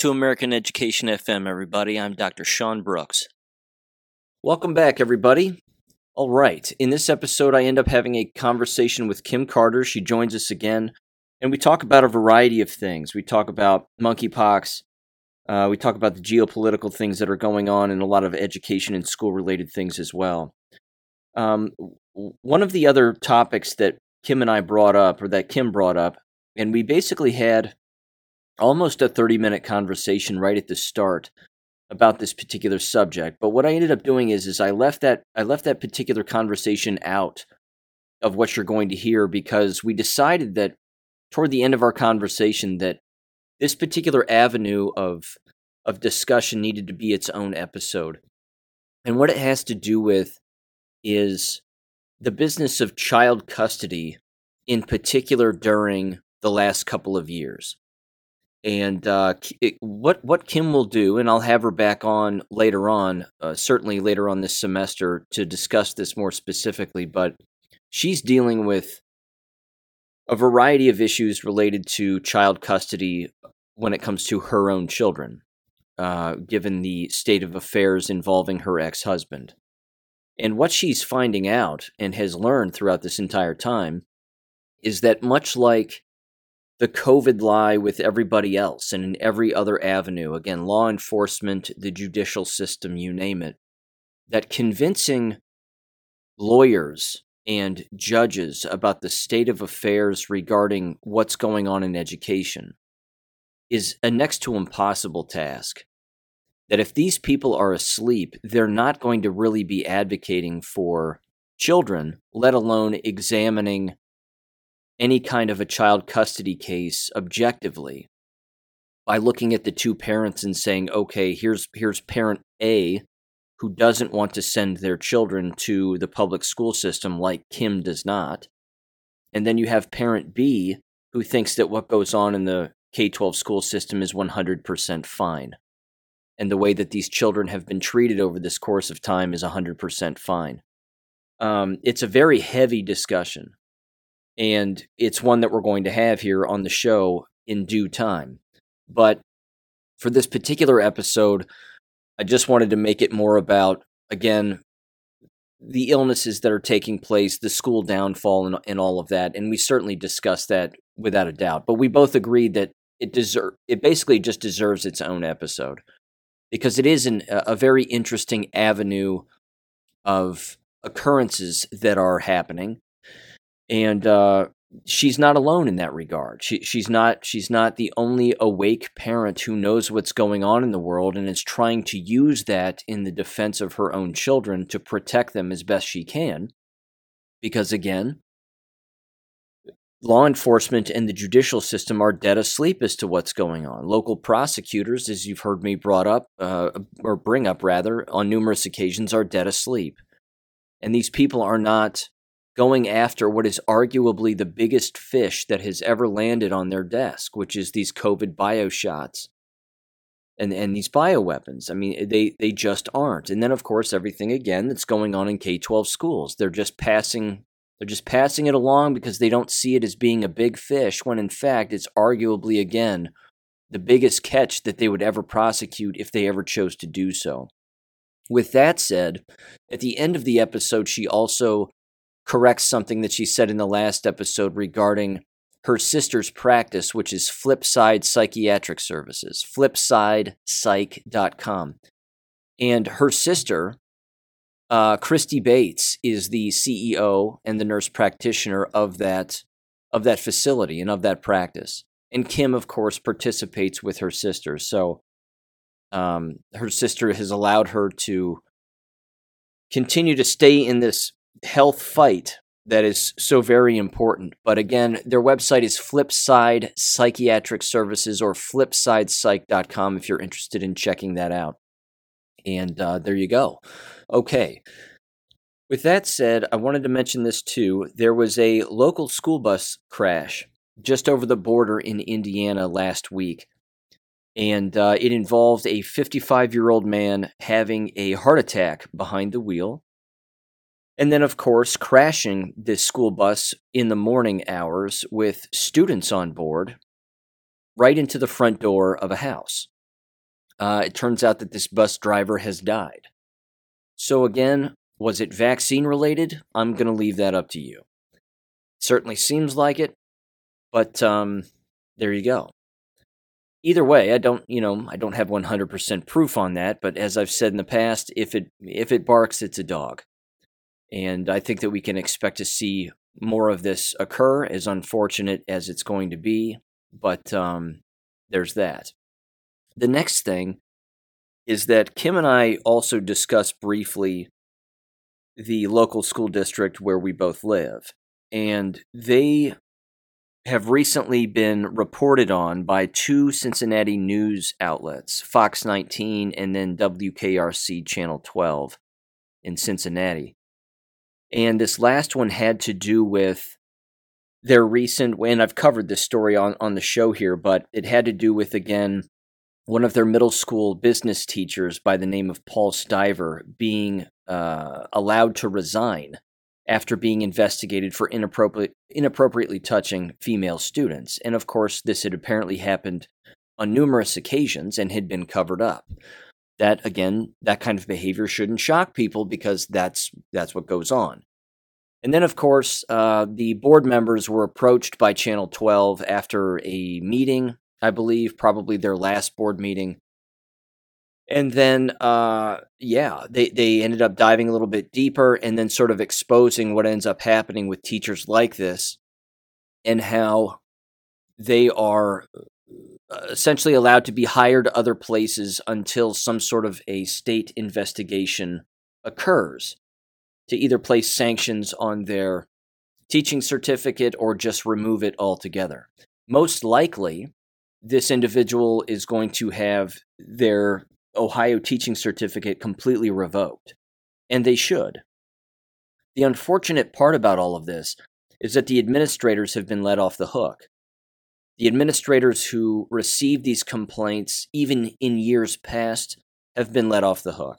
To American Education FM, everybody. I'm Dr. Sean Brooks. Welcome back, everybody. All right, in this episode, I end up having a conversation with Kim Carter. She joins us again, and we talk about a variety of things. We talk about monkeypox, uh, we talk about the geopolitical things that are going on, and a lot of education and school related things as well. Um, one of the other topics that Kim and I brought up, or that Kim brought up, and we basically had almost a 30 minute conversation right at the start about this particular subject. But what I ended up doing is is I left that I left that particular conversation out of what you're going to hear because we decided that toward the end of our conversation that this particular avenue of of discussion needed to be its own episode. And what it has to do with is the business of child custody in particular during the last couple of years and uh, it, what what Kim will do, and I'll have her back on later on, uh, certainly later on this semester to discuss this more specifically. But she's dealing with a variety of issues related to child custody when it comes to her own children, uh, given the state of affairs involving her ex husband. And what she's finding out and has learned throughout this entire time is that much like the COVID lie with everybody else and in every other avenue, again, law enforcement, the judicial system, you name it, that convincing lawyers and judges about the state of affairs regarding what's going on in education is a next to impossible task. That if these people are asleep, they're not going to really be advocating for children, let alone examining any kind of a child custody case objectively by looking at the two parents and saying, okay, here's here's parent A who doesn't want to send their children to the public school system like Kim does not. And then you have parent B who thinks that what goes on in the K 12 school system is 100% fine. And the way that these children have been treated over this course of time is 100% fine. Um, it's a very heavy discussion and it's one that we're going to have here on the show in due time. But for this particular episode, I just wanted to make it more about, again, the illnesses that are taking place, the school downfall, and, and all of that. And we certainly discussed that without a doubt. But we both agreed that it deserve it basically just deserves its own episode because it is an, a very interesting avenue of occurrences that are happening and uh, she's not alone in that regard. She, she's not she's not the only awake parent who knows what's going on in the world and is trying to use that in the defense of her own children to protect them as best she can. Because again, law enforcement and the judicial system are dead asleep as to what's going on. Local prosecutors, as you've heard me brought up uh, or bring up rather on numerous occasions, are dead asleep, and these people are not going after what is arguably the biggest fish that has ever landed on their desk, which is these COVID bioshots and, and these bioweapons. I mean, they, they just aren't. And then, of course, everything again that's going on in K 12 schools. They're just passing. They're just passing it along because they don't see it as being a big fish, when in fact it's arguably, again, the biggest catch that they would ever prosecute if they ever chose to do so. With that said, at the end of the episode, she also corrects something that she said in the last episode regarding her sister's practice, which is Flipside Psychiatric Services, flipsidepsych.com. And her sister, uh, Christy Bates, is the CEO and the nurse practitioner of that of that facility and of that practice. And Kim, of course, participates with her sister. So um, her sister has allowed her to continue to stay in this health fight that is so very important. But again, their website is Flipside Psychiatric Services or flipsidepsych.com if you're interested in checking that out. And uh, there you go. Okay. With that said, I wanted to mention this too. There was a local school bus crash just over the border in Indiana last week. And uh, it involved a 55 year old man having a heart attack behind the wheel and then, of course, crashing this school bus in the morning hours with students on board right into the front door of a house. uh, it turns out that this bus driver has died. So, again, was it vaccine related? I'm going to leave that up to you. Certainly seems like it, but um, there you go. Either way, I don't, you know, I don't have 100% proof on that, but as I've said in the past, if it if it barks, it's a dog. And I think that we can expect to see more of this occur, as unfortunate as it's going to be. But um, there's that. The next thing is that Kim and I also discussed briefly the local school district where we both live. And they have recently been reported on by two Cincinnati news outlets, Fox 19 and then WKRC Channel 12 in Cincinnati. And this last one had to do with their recent, and I've covered this story on, on the show here, but it had to do with, again, one of their middle school business teachers by the name of Paul Stiver being uh, allowed to resign after being investigated for inappropriate, inappropriately touching female students. And of course, this had apparently happened on numerous occasions and had been covered up. That again, that kind of behavior shouldn't shock people because that's that's what goes on. And then, of course, uh, the board members were approached by Channel 12 after a meeting, I believe, probably their last board meeting, and then uh, yeah they, they ended up diving a little bit deeper and then sort of exposing what ends up happening with teachers like this and how they are essentially allowed to be hired other places until some sort of a state investigation occurs to either place sanctions on their teaching certificate or just remove it altogether most likely this individual is going to have their Ohio teaching certificate completely revoked. And they should. The unfortunate part about all of this is that the administrators have been let off the hook. The administrators who received these complaints, even in years past, have been let off the hook.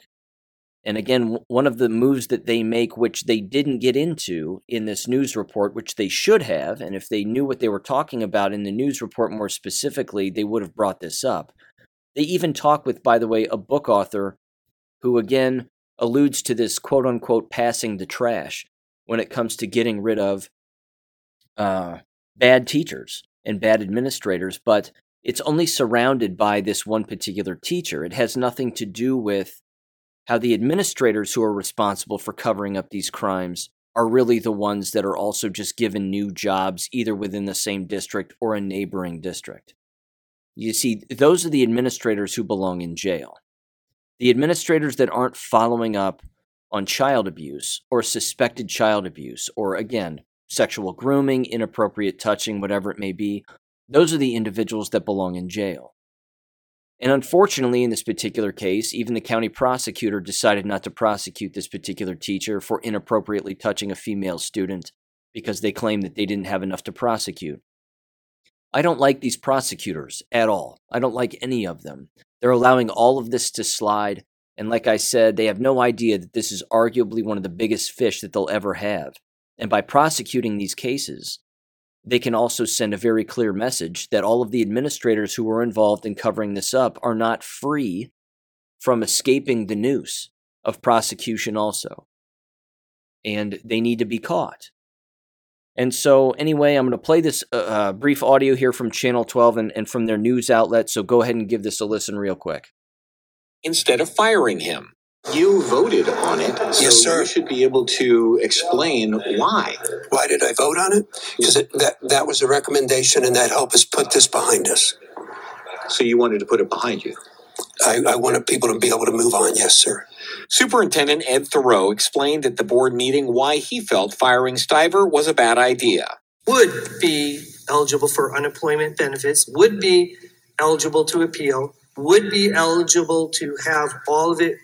And again, one of the moves that they make, which they didn't get into in this news report, which they should have, and if they knew what they were talking about in the news report more specifically, they would have brought this up, they even talk with, by the way, a book author who again alludes to this quote unquote passing the trash when it comes to getting rid of uh, bad teachers and bad administrators, but it's only surrounded by this one particular teacher. It has nothing to do with how the administrators who are responsible for covering up these crimes are really the ones that are also just given new jobs either within the same district or a neighboring district. You see, those are the administrators who belong in jail. The administrators that aren't following up on child abuse or suspected child abuse, or again, sexual grooming, inappropriate touching, whatever it may be, those are the individuals that belong in jail. And unfortunately, in this particular case, even the county prosecutor decided not to prosecute this particular teacher for inappropriately touching a female student because they claimed that they didn't have enough to prosecute. I don't like these prosecutors at all. I don't like any of them. They're allowing all of this to slide. And like I said, they have no idea that this is arguably one of the biggest fish that they'll ever have. And by prosecuting these cases, they can also send a very clear message that all of the administrators who were involved in covering this up are not free from escaping the noose of prosecution, also. And they need to be caught. And so, anyway, I'm going to play this uh, uh, brief audio here from Channel 12 and, and from their news outlet. So go ahead and give this a listen real quick. Instead of firing him, you voted on it. So yes, sir. You should be able to explain why. Why did I vote on it? Because that, that was a recommendation and that helped us put this behind us. So you wanted to put it behind you? I, I wanted people to be able to move on. Yes, sir. Superintendent Ed Theroux explained at the board meeting why he felt firing Stiver was a bad idea. Would be eligible for unemployment benefits, would be eligible to appeal, would be eligible to have all of it,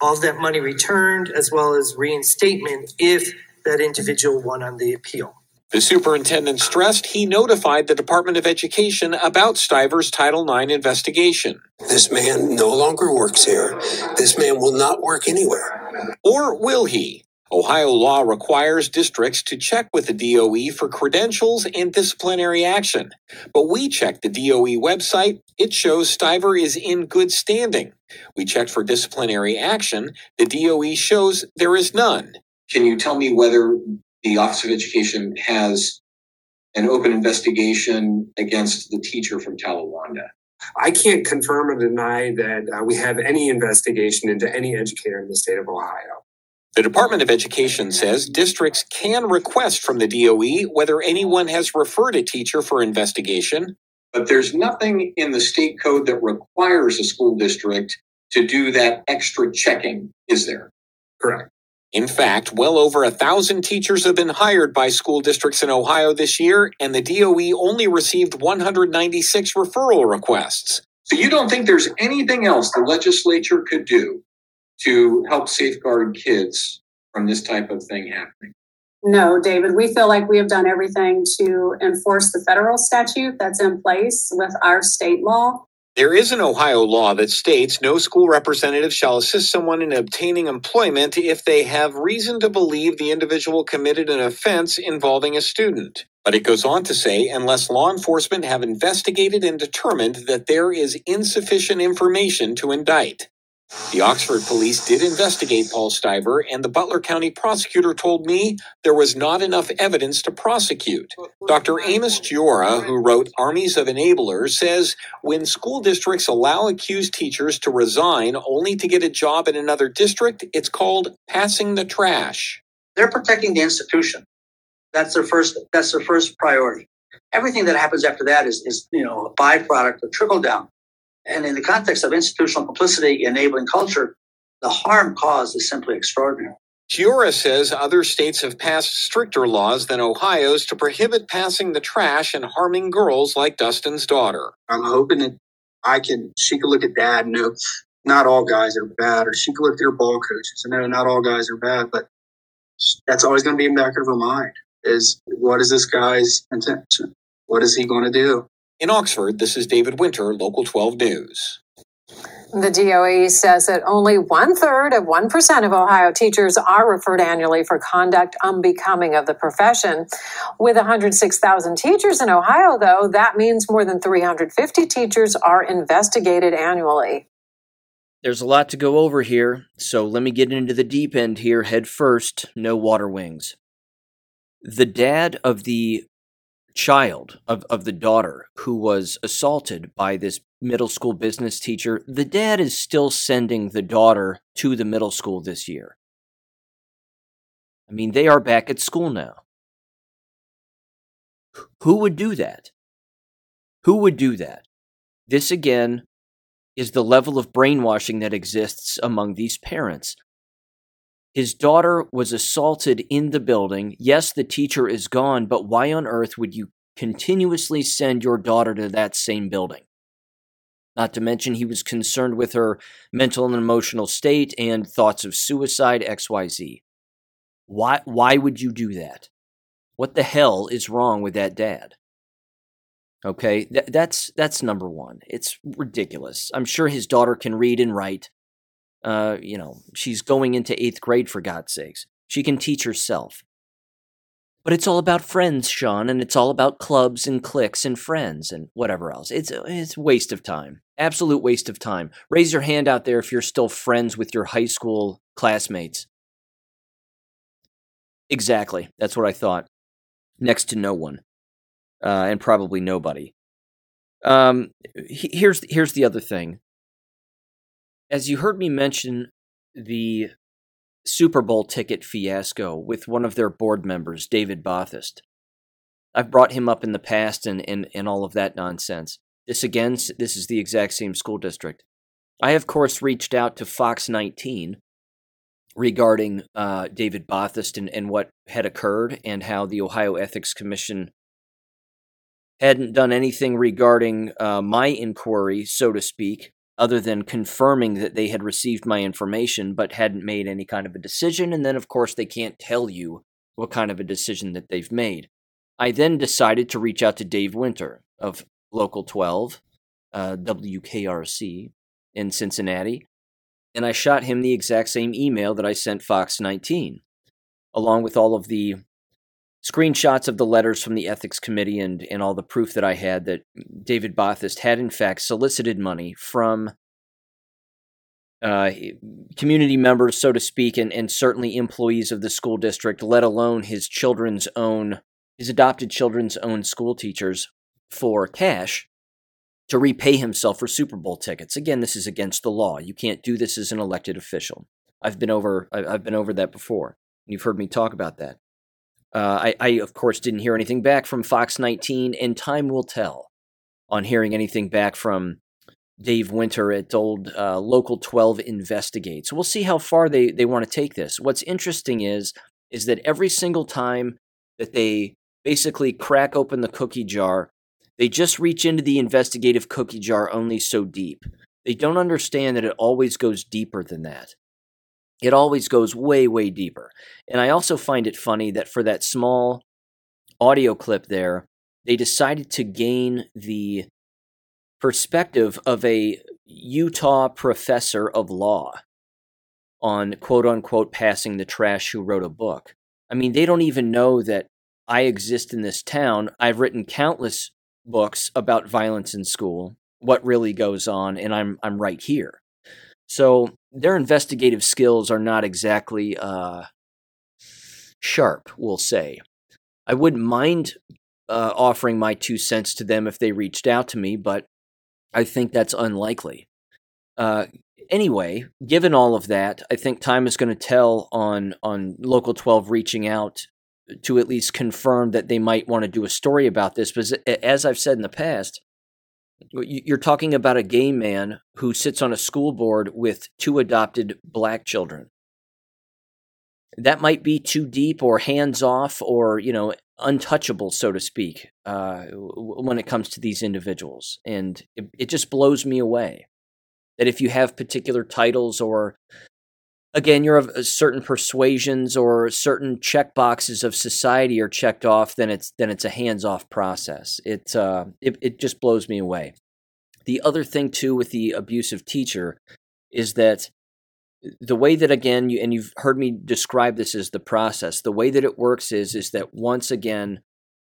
all of that money returned, as well as reinstatement if that individual won on the appeal. The superintendent stressed he notified the Department of Education about Stiver's Title IX investigation. This man no longer works here. This man will not work anywhere. Or will he? Ohio law requires districts to check with the DOE for credentials and disciplinary action. But we checked the DOE website. It shows Stiver is in good standing. We checked for disciplinary action. The DOE shows there is none. Can you tell me whether the Office of Education has an open investigation against the teacher from Talawanda? I can't confirm or deny that uh, we have any investigation into any educator in the state of Ohio. The Department of Education says districts can request from the DOE whether anyone has referred a teacher for investigation. But there's nothing in the state code that requires a school district to do that extra checking, is there? Correct. In fact, well over a thousand teachers have been hired by school districts in Ohio this year, and the DOE only received 196 referral requests. So you don't think there's anything else the legislature could do to help safeguard kids from this type of thing happening? No, David, we feel like we have done everything to enforce the federal statute that's in place with our state law. There is an Ohio law that states no school representative shall assist someone in obtaining employment if they have reason to believe the individual committed an offense involving a student. But it goes on to say unless law enforcement have investigated and determined that there is insufficient information to indict. The Oxford police did investigate Paul Stiver, and the Butler County prosecutor told me there was not enough evidence to prosecute. Dr. Amos Guiora, who wrote Armies of Enablers, says when school districts allow accused teachers to resign only to get a job in another district, it's called passing the trash. They're protecting the institution. That's their first. That's their first priority. Everything that happens after that is, is you know, a byproduct of trickle down. And in the context of institutional complicity enabling culture, the harm caused is simply extraordinary. Guiora says other states have passed stricter laws than Ohio's to prohibit passing the trash and harming girls like Dustin's daughter. I'm hoping that I can, she could look at dad and know not all guys are bad, or she could look at her ball coaches and know not all guys are bad, but that's always going to be in the back of her mind is what is this guy's intention? What is he going to do? In Oxford, this is David Winter, Local 12 News. The DOE says that only one third of 1% of Ohio teachers are referred annually for conduct unbecoming of the profession. With 106,000 teachers in Ohio, though, that means more than 350 teachers are investigated annually. There's a lot to go over here, so let me get into the deep end here head first. No water wings. The dad of the child of, of the daughter who was assaulted by this middle school business teacher, the dad is still sending the daughter to the middle school this year. I mean, they are back at school now. Who would do that? Who would do that? This again is the level of brainwashing that exists among these parents. His daughter was assaulted in the building. Yes, the teacher is gone, but why on earth would you continuously send your daughter to that same building? Not to mention, he was concerned with her mental and emotional state and thoughts of suicide, XYZ. Why, why would you do that? What the hell is wrong with that dad? Okay, Th- that's that's number one. It's ridiculous. I'm sure his daughter can read and write. Uh, you know, she's going into eighth grade for God's sakes. She can teach herself. But it's all about friends, Sean, and it's all about clubs and cliques and friends and whatever else. It's it's waste of time. Absolute waste of time. Raise your hand out there if you're still friends with your high school classmates. Exactly. That's what I thought. Next to no one. Uh, and probably nobody. Um, here's here's the other thing as you heard me mention the Super Bowl ticket fiasco with one of their board members, David Bothist. I've brought him up in the past and, and, and all of that nonsense. This again, this is the exact same school district. I, of course, reached out to Fox 19 regarding uh, David Bothist and, and what had occurred and how the Ohio Ethics Commission hadn't done anything regarding uh, my inquiry, so to speak, other than confirming that they had received my information but hadn't made any kind of a decision. And then, of course, they can't tell you what kind of a decision that they've made. I then decided to reach out to Dave Winter of Local 12, uh, WKRC in Cincinnati, and I shot him the exact same email that I sent Fox 19. along with all of the screenshots of the letters from the ethics committee and, and all the proof that I had that David Bothist had in fact solicited money from uh, community members, so to speak, and, and certainly employees of the school district, let alone his children's own, his adopted children's own school teachers for cash to repay himself for Super Bowl tickets. Again, this is against the law. You can't do this as an elected official. I've been over I've been over that before. You've heard me talk about that. Uh, I, I, of course, didn't hear anything back from Fox 19, and time will tell on hearing anything back from Dave Winter at old uh, Local 12 Investigates. We'll see how far they, they want to take this. What's interesting is is that every single time that they basically crack open the cookie jar, they just reach into the investigative cookie jar only so deep. They don't understand that it always goes deeper than that. It always goes way, way deeper. And I also find it funny that for that small audio clip there, they decided to gain the perspective of a Utah professor of law on quote unquote passing the trash who wrote a book. I mean, they don't even know that I exist in this town. I've written countless books about violence in school, what really goes on, and I'm I'm right here. So their investigative skills are not exactly uh, sharp, we'll say. I wouldn't mind uh, offering my two cents to them if they reached out to me, but I think that's unlikely. Uh, anyway, given all of that, I think time is going to tell on on Local 12 reaching out to at least confirm that they might want to do a story about this. Because as I've said in the past, you're talking about a gay man who sits on a school board with two adopted black children. That might be too deep or hands off or, you know, untouchable, so to speak, uh, when it comes to these individuals. And it, it just blows me away that if you have particular titles or again, you're of certain persuasions or certain check boxes of society are checked off, then it's then it's a hands off process. It, uh, it it just blows me away. The other thing too with the abusive teacher is that the way that again you and you've heard me describe this as the process the way that it works is is that once again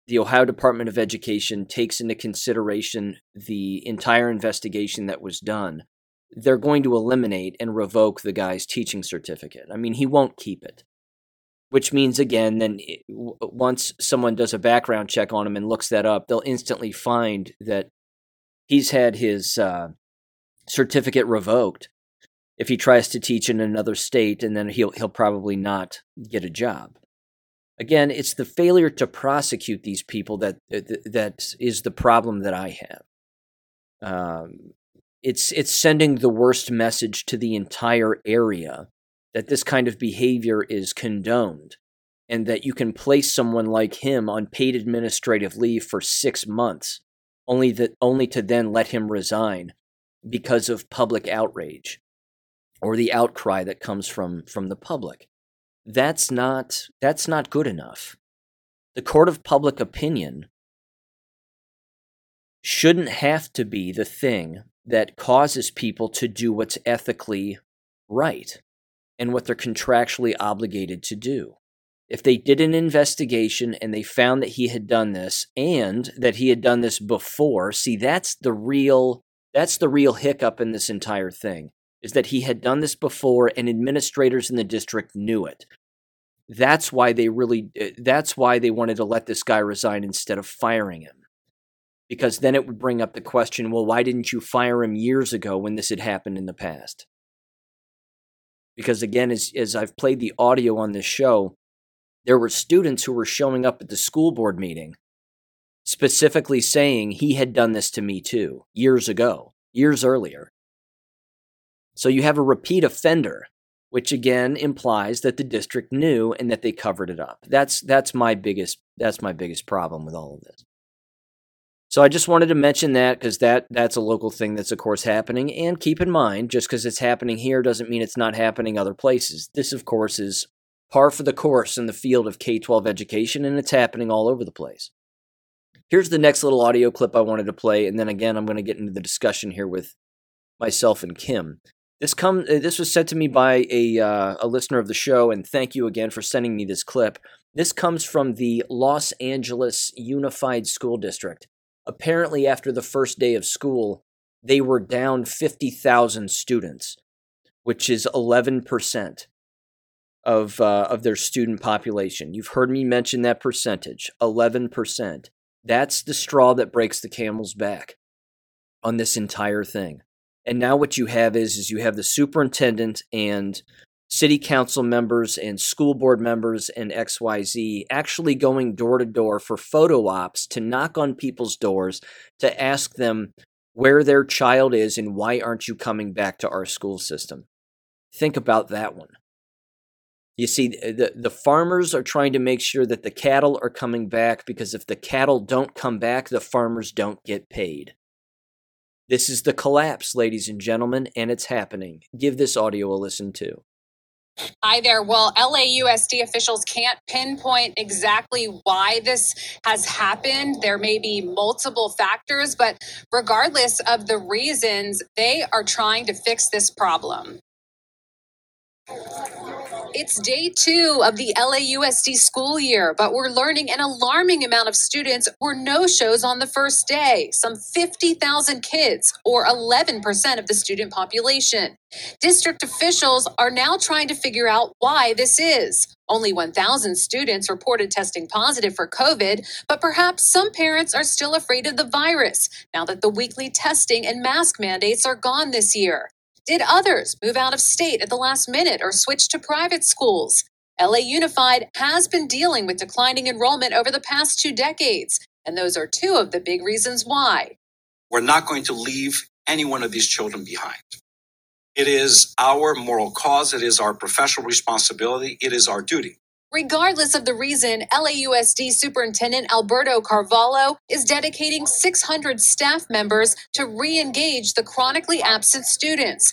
the ohio department of education takes into consideration the entire investigation that was done they're going to eliminate and revoke the guy's teaching certificate. I mean, he won't keep it. Which means, again, then once someone does a background check on him and looks that up, they'll instantly find that he's had his uh, certificate revoked if he tries to teach in another state, and then he'll he'll probably not get a job. Again, it's the failure to prosecute these people that that is the problem that I have. Um, it's it's sending the worst message to the entire area that this kind of behavior is condoned and that you can place someone like him on paid administrative leave for 6 months only that only to then let him resign because of public outrage or the outcry that comes from from the public. That's not that's not good enough. The court of public opinion shouldn't have to be the thing that causes people to do what's ethically right and what they're contractually obligated to do. If they did an investigation and they found that he had done this and that he had done this before, see that's the real that's the real hiccup in this entire thing is that he had done this before and administrators in the district knew it. That's why they really eh, that's why they wanted to let this guy resign instead of firing him because then it would bring up the question well, why didn't you fire him years ago when this had happened in the past? Because again, as, as I've played the audio on this show, there were students who were showing up at the school board meeting specifically saying he had done this to me too, years ago, years earlier. So you have a repeat offender, which again implies that the district knew and that they covered it up. That's that's my biggest that's my biggest problem with all of this. So I just wanted to mention that because that that's a local thing that's of course happening. And keep in mind, just because it's happening here doesn't mean it's not happening other places. This, of course, is par for the course in the field of K 12 education, and it's happening all over the place. Here's the next little audio clip I wanted to play, and then again, I'm going to get into the discussion here with myself and Kim. This come uh, this was said to me by a uh, a listener of the show, and thank you again for sending me this clip. This comes from the Los Angeles Unified School District. Apparently, after the first day of school, they were down fifty thousand students, which is eleven percent of uh, of their student population. You've heard me mention that percentage, eleven percent. That's the straw that breaks the camel's back on this entire thing. And now what you have is is you have the superintendent and city council members and school board members and XYZ actually going door to door for photo ops to knock on people's doors to ask them where their child is and why aren't you coming back to our school system. Think about that one. You see, the, the farmers are trying to make sure that the cattle are coming back because if the cattle don't come back, the farmers don't get paid. This is the collapse, ladies and gentlemen, and it's happening. Give this audio a listen to. Hi there. Well, LAUSD officials can't pinpoint exactly why this has happened. There may be multiple factors, but regardless of the reasons, they are trying to fix this problem. It's day two of the LAUSD school year, but we're learning an alarming amount of students were no shows on the first day. Some 50,000 kids, or 11% of the student population. District officials are now trying to figure out why this is. Only 1,000 students reported testing positive for COVID, but perhaps some parents are still afraid of the virus now that the weekly testing and mask mandates are gone this year. Did others move out of state at the last minute or switch to private schools? LA Unified has been dealing with declining enrollment over the past two decades, and those are two of the big reasons why. We're not going to leave any one of these children behind. It is our moral cause, it is our professional responsibility, it is our duty. Regardless of the reason, LAUSD Superintendent Alberto Carvalho is dedicating 600 staff members to re engage the chronically absent students.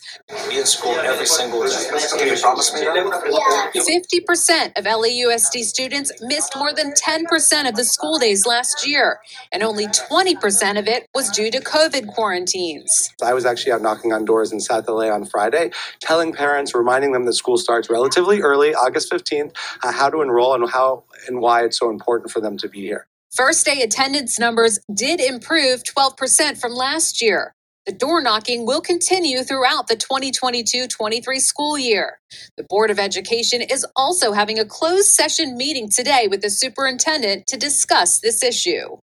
Be in school every single day. Can you promise me that? 50% of LAUSD students missed more than 10% of the school days last year, and only 20% of it was due to COVID quarantines. I was actually out knocking on doors in South LA on Friday, telling parents, reminding them that school starts relatively early, August 15th, uh, how to enroll and how and why it's so important for them to be here. First day attendance numbers did improve 12% from last year. The door knocking will continue throughout the 2022 23 school year. The Board of Education is also having a closed session meeting today with the superintendent to discuss this issue.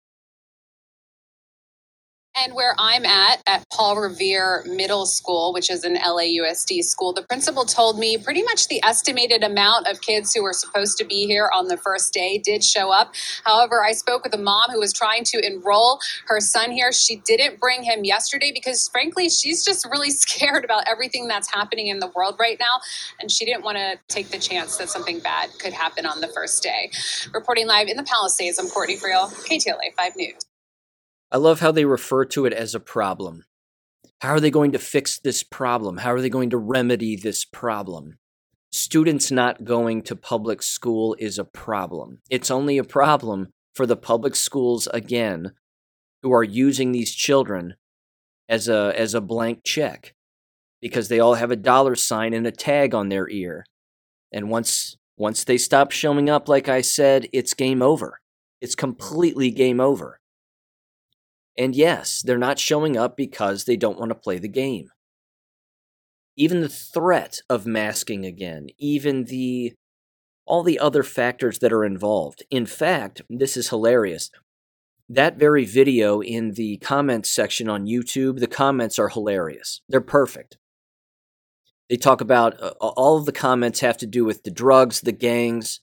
And where I'm at, at Paul Revere Middle School, which is an LAUSD school, the principal told me pretty much the estimated amount of kids who were supposed to be here on the first day did show up. However, I spoke with a mom who was trying to enroll her son here. She didn't bring him yesterday because, frankly, she's just really scared about everything that's happening in the world right now. And she didn't want to take the chance that something bad could happen on the first day. Reporting live in the Palisades, I'm Courtney Friel, KTLA 5 News. I love how they refer to it as a problem. How are they going to fix this problem? How are they going to remedy this problem? Students not going to public school is a problem. It's only a problem for the public schools, again, who are using these children as a, as a blank check because they all have a dollar sign and a tag on their ear. And once, once they stop showing up, like I said, it's game over. It's completely game over. And yes, they're not showing up because they don't want to play the game. Even the threat of masking again, even the all the other factors that are involved. In fact, this is hilarious. That very video in the comments section on YouTube, the comments are hilarious. They're perfect. They talk about uh, all of the comments have to do with the drugs, the gangs,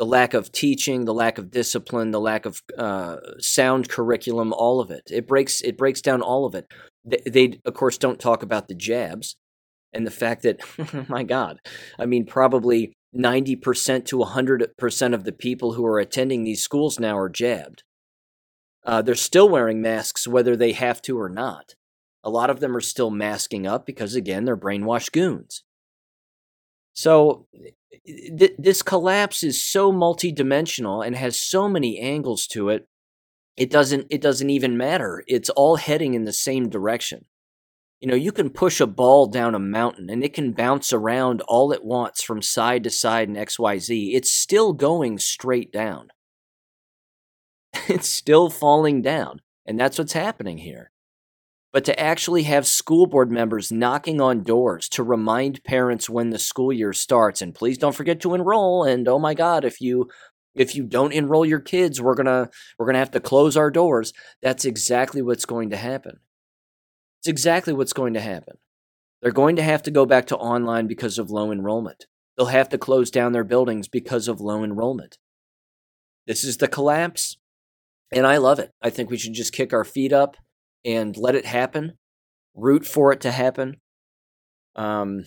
the lack of teaching, the lack of discipline, the lack of uh, sound curriculum, all of it. It breaks it breaks down all of it. They, they, of course don't talk about the jabs and the fact that my God, I mean probably ninety percent to hundred percent of the people who are attending these schools now are jabbed. Uh, they're still wearing masks whether they have to or not. A lot of them are still masking up because again they're brainwashed goons. So th- this collapse is so multidimensional and has so many angles to it. It doesn't it doesn't even matter. It's all heading in the same direction. You know, you can push a ball down a mountain and it can bounce around all it wants from side to side in XYZ. It's still going straight down. It's still falling down. And that's what's happening here. But to actually have school board members knocking on doors to remind parents when the school year starts and please don't forget to enroll and oh my god if you if you don't enroll your kids we're going to we're going to have to close our doors that's exactly what's going to happen it's exactly what's going to happen. They're going to have to go back to online because of low enrollment. They'll have to close down their buildings because of low enrollment. This is the collapse, and I love it. I think we should just kick our feet up and let it happen, root for it to happen. Um,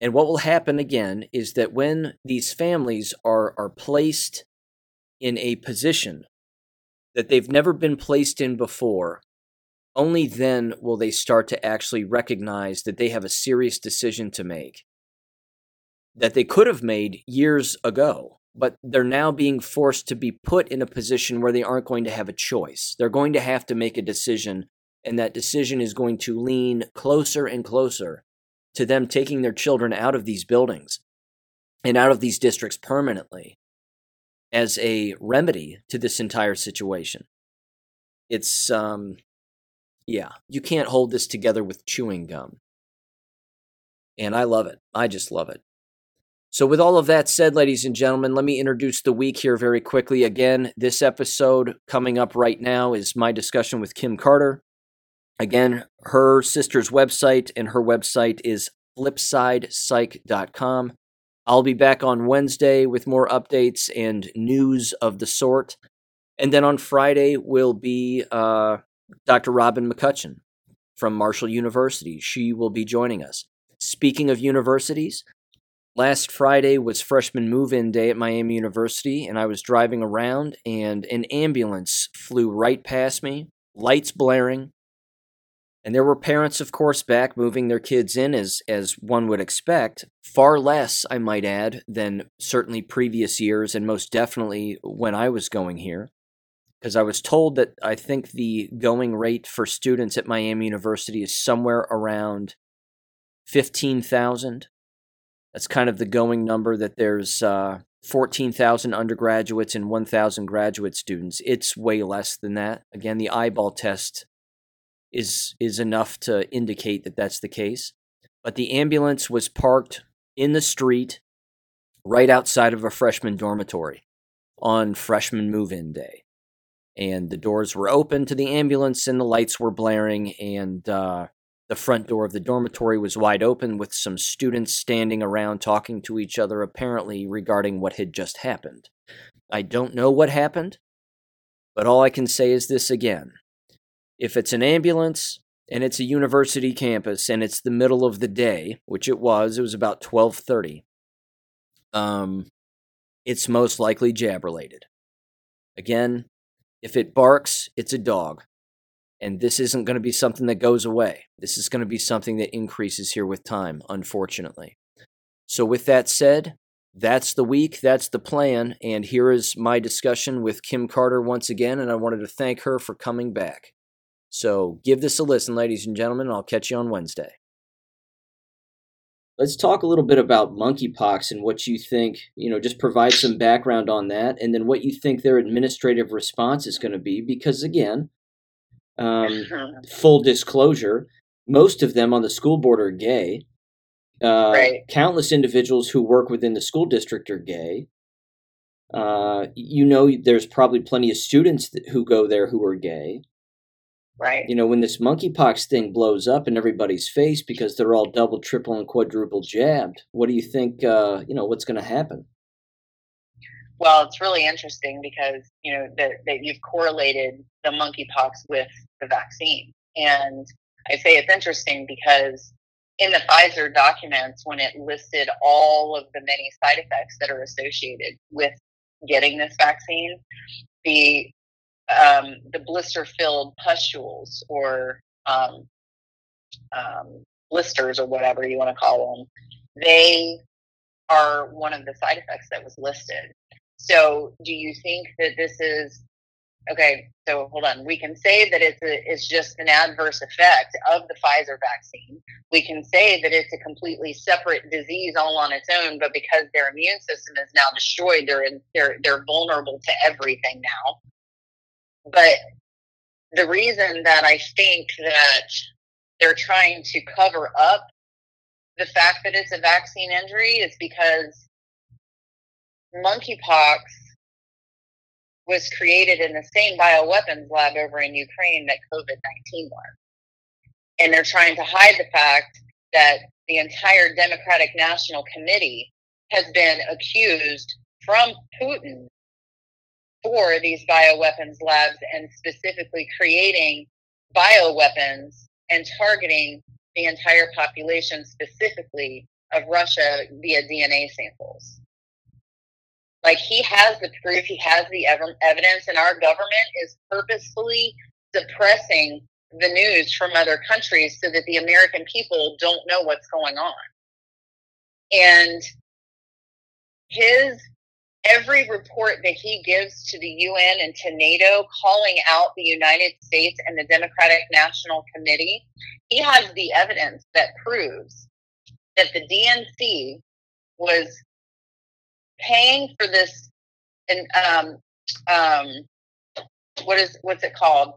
and what will happen again is that when these families are, are placed in a position that they've never been placed in before, only then will they start to actually recognize that they have a serious decision to make that they could have made years ago, but they're now being forced to be put in a position where they aren't going to have a choice. They're going to have to make a decision, and that decision is going to lean closer and closer to them taking their children out of these buildings and out of these districts permanently as a remedy to this entire situation. It's um yeah, you can't hold this together with chewing gum. And I love it. I just love it. So, with all of that said, ladies and gentlemen, let me introduce the week here very quickly. Again, this episode coming up right now is my discussion with Kim Carter. Again, her sister's website and her website is flipsidepsych.com. I'll be back on Wednesday with more updates and news of the sort. And then on Friday will be uh, Dr. Robin McCutcheon from Marshall University. She will be joining us. Speaking of universities, last Friday was freshman move in day at Miami University, and I was driving around, and an ambulance flew right past me, lights blaring. And there were parents, of course, back moving their kids in as, as one would expect. Far less, I might add, than certainly previous years, and most definitely when I was going here because I was told that I think the going rate for students at Miami University is somewhere around 15,000. That's kind of the going number that there's uh, 14,000 undergraduates and 1,000 graduate students. It's way less than that. Again, the eyeball test is is enough to indicate that that's the case. But the ambulance was parked in the street right outside of a freshman dormitory on freshman move-in day and the doors were open to the ambulance and the lights were blaring and uh, the front door of the dormitory was wide open with some students standing around talking to each other apparently regarding what had just happened. I don't know what happened but all i can say is this again. If it's an ambulance and it's a university campus and it's the middle of the day which it was it was about 12:30 um it's most likely jab related again if it barks, it's a dog. And this isn't going to be something that goes away. This is going to be something that increases here with time, unfortunately. So, with that said, that's the week, that's the plan, and here is my discussion with Kim Carter once again, and I wanted to thank her for coming back. So, give this a listen, ladies and gentlemen, and I'll catch you on Wednesday. Let's talk a little bit about monkeypox and what you think, you know, just provide some background on that and then what you think their administrative response is going to be. Because, again, um, full disclosure, most of them on the school board are gay. Uh, right. Countless individuals who work within the school district are gay. Uh, you know, there's probably plenty of students who go there who are gay. Right. You know, when this monkeypox thing blows up in everybody's face because they're all double, triple, and quadruple jabbed, what do you think, uh, you know, what's going to happen? Well, it's really interesting because, you know, that, that you've correlated the monkeypox with the vaccine. And I say it's interesting because in the Pfizer documents, when it listed all of the many side effects that are associated with getting this vaccine, the um, the blister filled pustules or um, um, blisters or whatever you want to call them, they are one of the side effects that was listed. So, do you think that this is Okay, so hold on. We can say that it's a, it's just an adverse effect of the Pfizer vaccine. We can say that it's a completely separate disease all on its own, but because their immune system is now destroyed, they're in, they're they're vulnerable to everything now. But the reason that I think that they're trying to cover up the fact that it's a vaccine injury is because monkeypox was created in the same bioweapons lab over in Ukraine that COVID 19 was. And they're trying to hide the fact that the entire Democratic National Committee has been accused from Putin for these bioweapons labs and specifically creating bioweapons and targeting the entire population, specifically of Russia, via DNA samples. Like he has the proof, he has the ev- evidence, and our government is purposefully suppressing the news from other countries so that the American people don't know what's going on. And his every report that he gives to the UN and to NATO calling out the United States and the Democratic National Committee, he has the evidence that proves that the DNC was paying for this and um, um, what is what's it called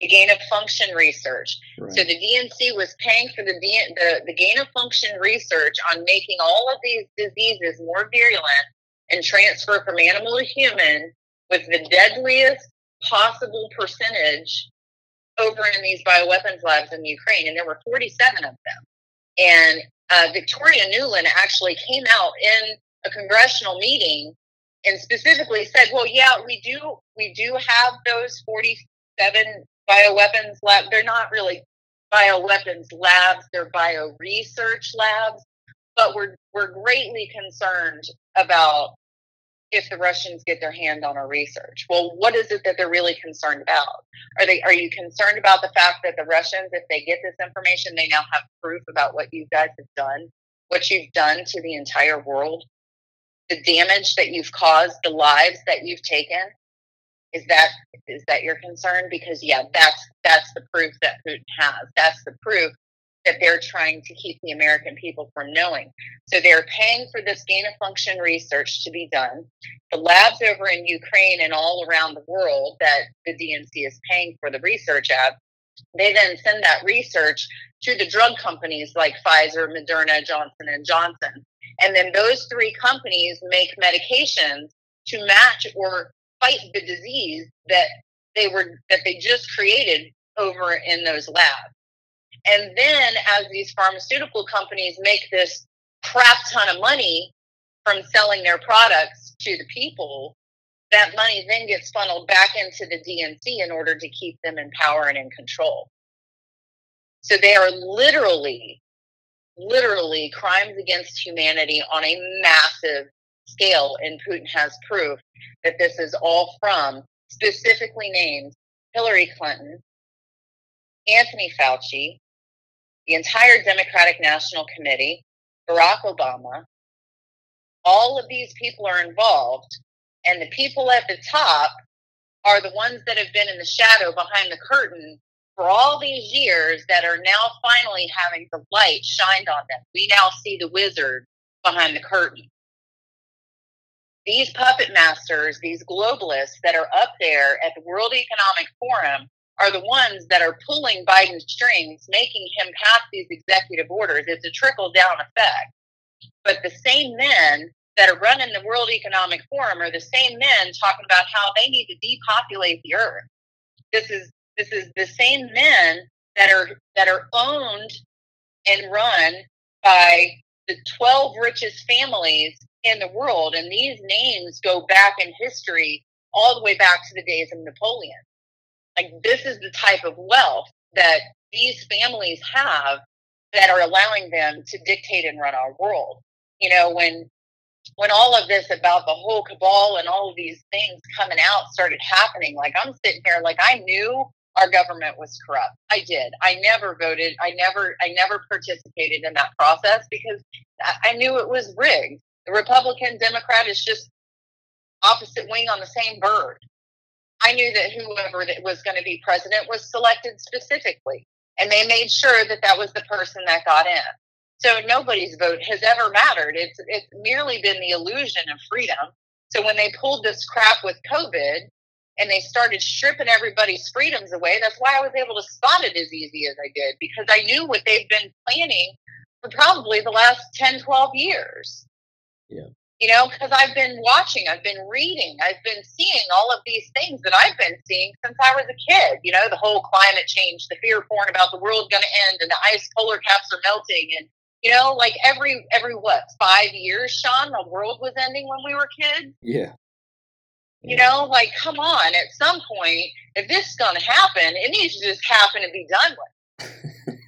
the gain of function research right. so the dnc was paying for the, the the gain of function research on making all of these diseases more virulent and transfer from animal to human with the deadliest possible percentage over in these bioweapons labs in Ukraine, and there were 47 of them. And uh, Victoria Nuland actually came out in a congressional meeting and specifically said, "Well, yeah, we do we do have those 47 bioweapons labs. They're not really bioweapons labs; they're bio research labs, but we're we're greatly concerned about if the Russians get their hand on our research. Well, what is it that they're really concerned about? Are they are you concerned about the fact that the Russians, if they get this information, they now have proof about what you guys have done, what you've done to the entire world, the damage that you've caused, the lives that you've taken? Is that is that your concern? Because yeah, that's that's the proof that Putin has. That's the proof that they're trying to keep the American people from knowing. So they're paying for this gain of function research to be done. The labs over in Ukraine and all around the world that the DNC is paying for the research at, they then send that research to the drug companies like Pfizer, Moderna, Johnson and Johnson. And then those three companies make medications to match or fight the disease that they were that they just created over in those labs. And then as these pharmaceutical companies make this crap ton of money from selling their products to the people, that money then gets funneled back into the DNC in order to keep them in power and in control. So they are literally, literally crimes against humanity on a massive scale. And Putin has proof that this is all from specifically named Hillary Clinton, Anthony Fauci, the entire Democratic National Committee, Barack Obama, all of these people are involved. And the people at the top are the ones that have been in the shadow behind the curtain for all these years that are now finally having the light shined on them. We now see the wizard behind the curtain. These puppet masters, these globalists that are up there at the World Economic Forum are the ones that are pulling Biden's strings, making him pass these executive orders. It's a trickle down effect. But the same men that are running the World Economic Forum are the same men talking about how they need to depopulate the earth. This is this is the same men that are that are owned and run by the 12 richest families in the world and these names go back in history all the way back to the days of Napoleon. Like this is the type of wealth that these families have that are allowing them to dictate and run our world. You know, when when all of this about the whole cabal and all of these things coming out started happening, like I'm sitting here like I knew our government was corrupt. I did. I never voted. I never I never participated in that process because I knew it was rigged. The Republican Democrat is just opposite wing on the same bird. I knew that whoever that was going to be president was selected specifically, and they made sure that that was the person that got in. So nobody's vote has ever mattered. It's it's merely been the illusion of freedom. So when they pulled this crap with COVID and they started stripping everybody's freedoms away, that's why I was able to spot it as easy as I did because I knew what they've been planning for probably the last 10, 12 years. Yeah. You know, because I've been watching, I've been reading, I've been seeing all of these things that I've been seeing since I was a kid. You know, the whole climate change, the fear porn about the world going to end and the ice polar caps are melting and you know, like every every what five years, Sean, the world was ending when we were kids. Yeah. You know, like come on. At some point, if this is going to happen, it needs to just happen and be done with.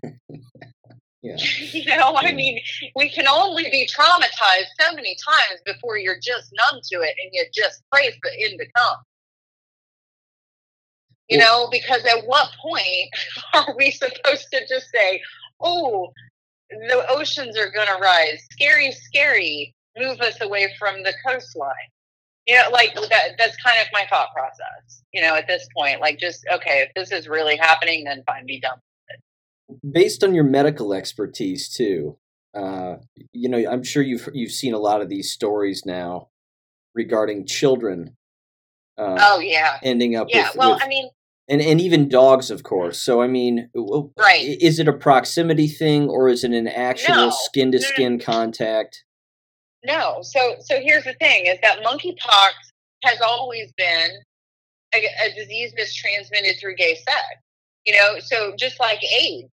Yeah. you know, I mean, we can only be traumatized so many times before you're just numb to it and you just pray for the end to come. You know, because at what point are we supposed to just say, oh, the oceans are going to rise. Scary, scary. Move us away from the coastline. You know, like that. That's kind of my thought process. You know, at this point, like just okay, if this is really happening, then fine, be done. Based on your medical expertise too, uh, you know, I'm sure you've you've seen a lot of these stories now regarding children. Uh, oh yeah. Ending up. Yeah. With, well, with, I mean, and and even dogs, of course. So I mean, right? Is it a proximity thing, or is it an actual skin to skin contact? No. So so here's the thing: is that monkeypox has always been a, a disease that's transmitted through gay sex. You know, so just like AIDS,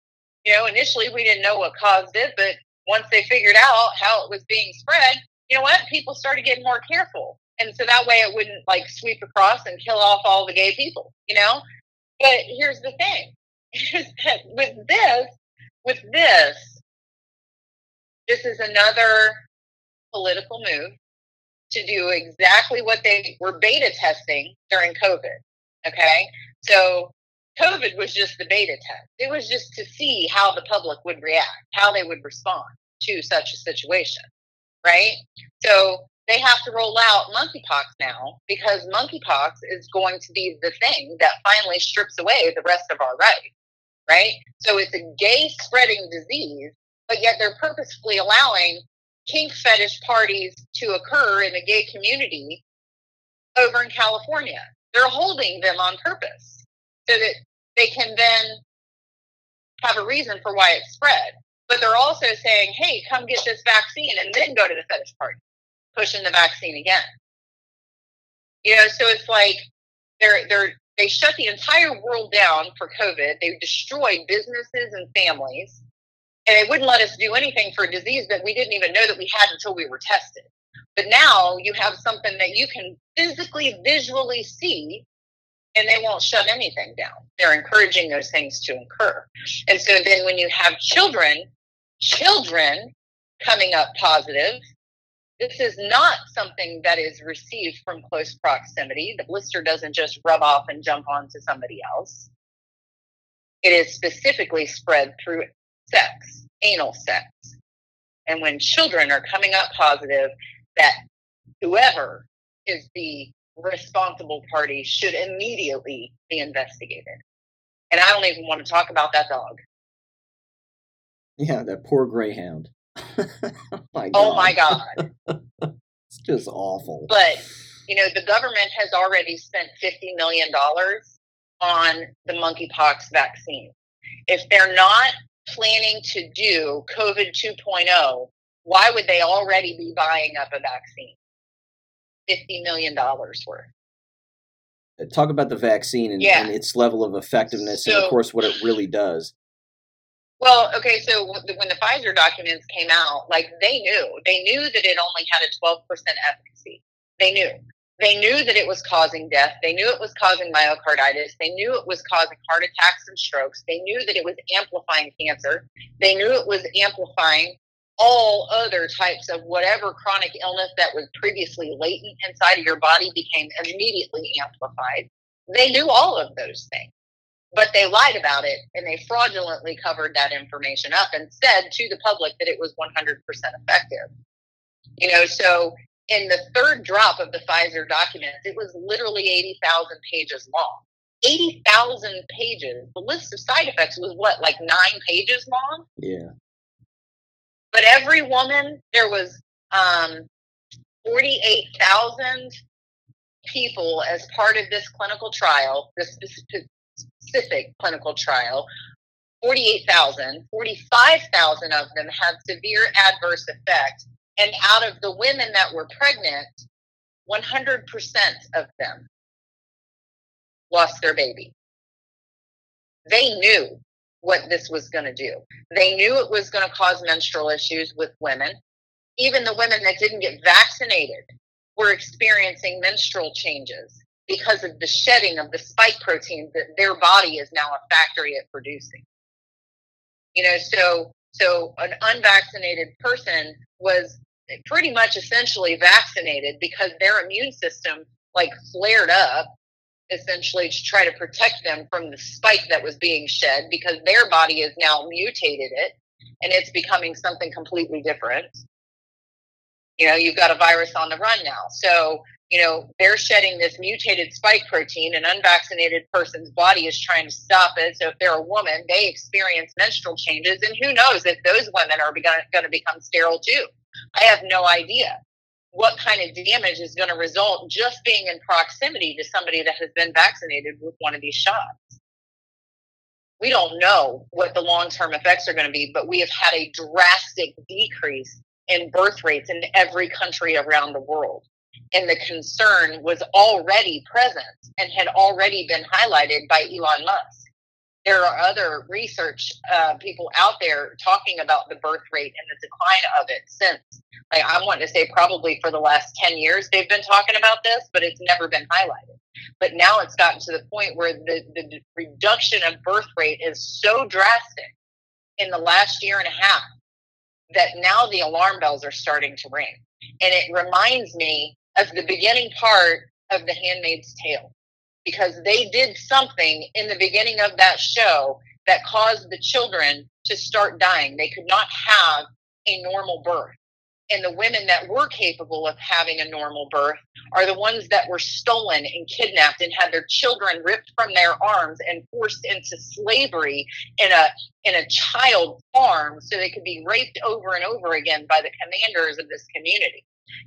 you know, initially we didn't know what caused it, but once they figured out how it was being spread, you know what? People started getting more careful. And so that way it wouldn't like sweep across and kill off all the gay people, you know? But here's the thing with this, with this, this is another political move to do exactly what they were beta testing during COVID. Okay. So COVID was just the beta test. It was just to see how the public would react, how they would respond to such a situation. Right. So they have to roll out monkeypox now because monkeypox is going to be the thing that finally strips away the rest of our rights, right? So it's a gay spreading disease, but yet they're purposefully allowing kink fetish parties to occur in the gay community over in California. They're holding them on purpose so that they can then have a reason for why it spread. But they're also saying, hey, come get this vaccine and then go to the fetish party pushing the vaccine again. You know, so it's like they're they're they shut the entire world down for COVID. They destroyed businesses and families, and they wouldn't let us do anything for a disease that we didn't even know that we had until we were tested. But now you have something that you can physically, visually see, and they won't shut anything down. They're encouraging those things to occur. And so then when you have children, children coming up positive, this is not something that is received from close proximity. The blister doesn't just rub off and jump onto somebody else. It is specifically spread through sex, anal sex. And when children are coming up positive, that whoever is the responsible party should immediately be investigated. And I don't even want to talk about that dog. Yeah, that poor greyhound. my oh my god. it's just awful. But you know, the government has already spent fifty million dollars on the monkeypox vaccine. If they're not planning to do COVID 2.0, why would they already be buying up a vaccine? $50 million worth. Talk about the vaccine and, yeah. and its level of effectiveness so, and, of course, what it really does. Well, okay, so when the Pfizer documents came out, like they knew, they knew that it only had a 12% efficacy. They knew. They knew that it was causing death. They knew it was causing myocarditis. They knew it was causing heart attacks and strokes. They knew that it was amplifying cancer. They knew it was amplifying all other types of whatever chronic illness that was previously latent inside of your body became immediately amplified. They knew all of those things but they lied about it and they fraudulently covered that information up and said to the public that it was 100% effective. You know, so in the third drop of the Pfizer documents, it was literally 80,000 pages long. 80,000 pages. The list of side effects was what, like nine pages long? Yeah. But every woman, there was um, 48,000 people as part of this clinical trial, this specific clinical trial. 48,000, 45,000 of them had severe adverse effects. And out of the women that were pregnant, 100% of them lost their baby. They knew what this was going to do. They knew it was going to cause menstrual issues with women. Even the women that didn't get vaccinated were experiencing menstrual changes because of the shedding of the spike proteins that their body is now a factory at producing. You know, so so an unvaccinated person was pretty much essentially vaccinated because their immune system like flared up essentially to try to protect them from the spike that was being shed because their body has now mutated it and it's becoming something completely different. You know, you've got a virus on the run now. So, you know, they're shedding this mutated spike protein. An unvaccinated person's body is trying to stop it. So, if they're a woman, they experience menstrual changes. And who knows if those women are going to become sterile too? I have no idea what kind of damage is going to result just being in proximity to somebody that has been vaccinated with one of these shots. We don't know what the long term effects are going to be, but we have had a drastic decrease in birth rates in every country around the world. And the concern was already present and had already been highlighted by Elon Musk there are other research uh, people out there talking about the birth rate and the decline of it since. Like I want to say, probably for the last ten years, they've been talking about this, but it's never been highlighted. But now it's gotten to the point where the, the reduction of birth rate is so drastic in the last year and a half that now the alarm bells are starting to ring. And it reminds me of the beginning part of The Handmaid's Tale because they did something in the beginning of that show that caused the children to start dying. They could not have a normal birth. And the women that were capable of having a normal birth are the ones that were stolen and kidnapped and had their children ripped from their arms and forced into slavery in a in a child farm so they could be raped over and over again by the commanders of this community.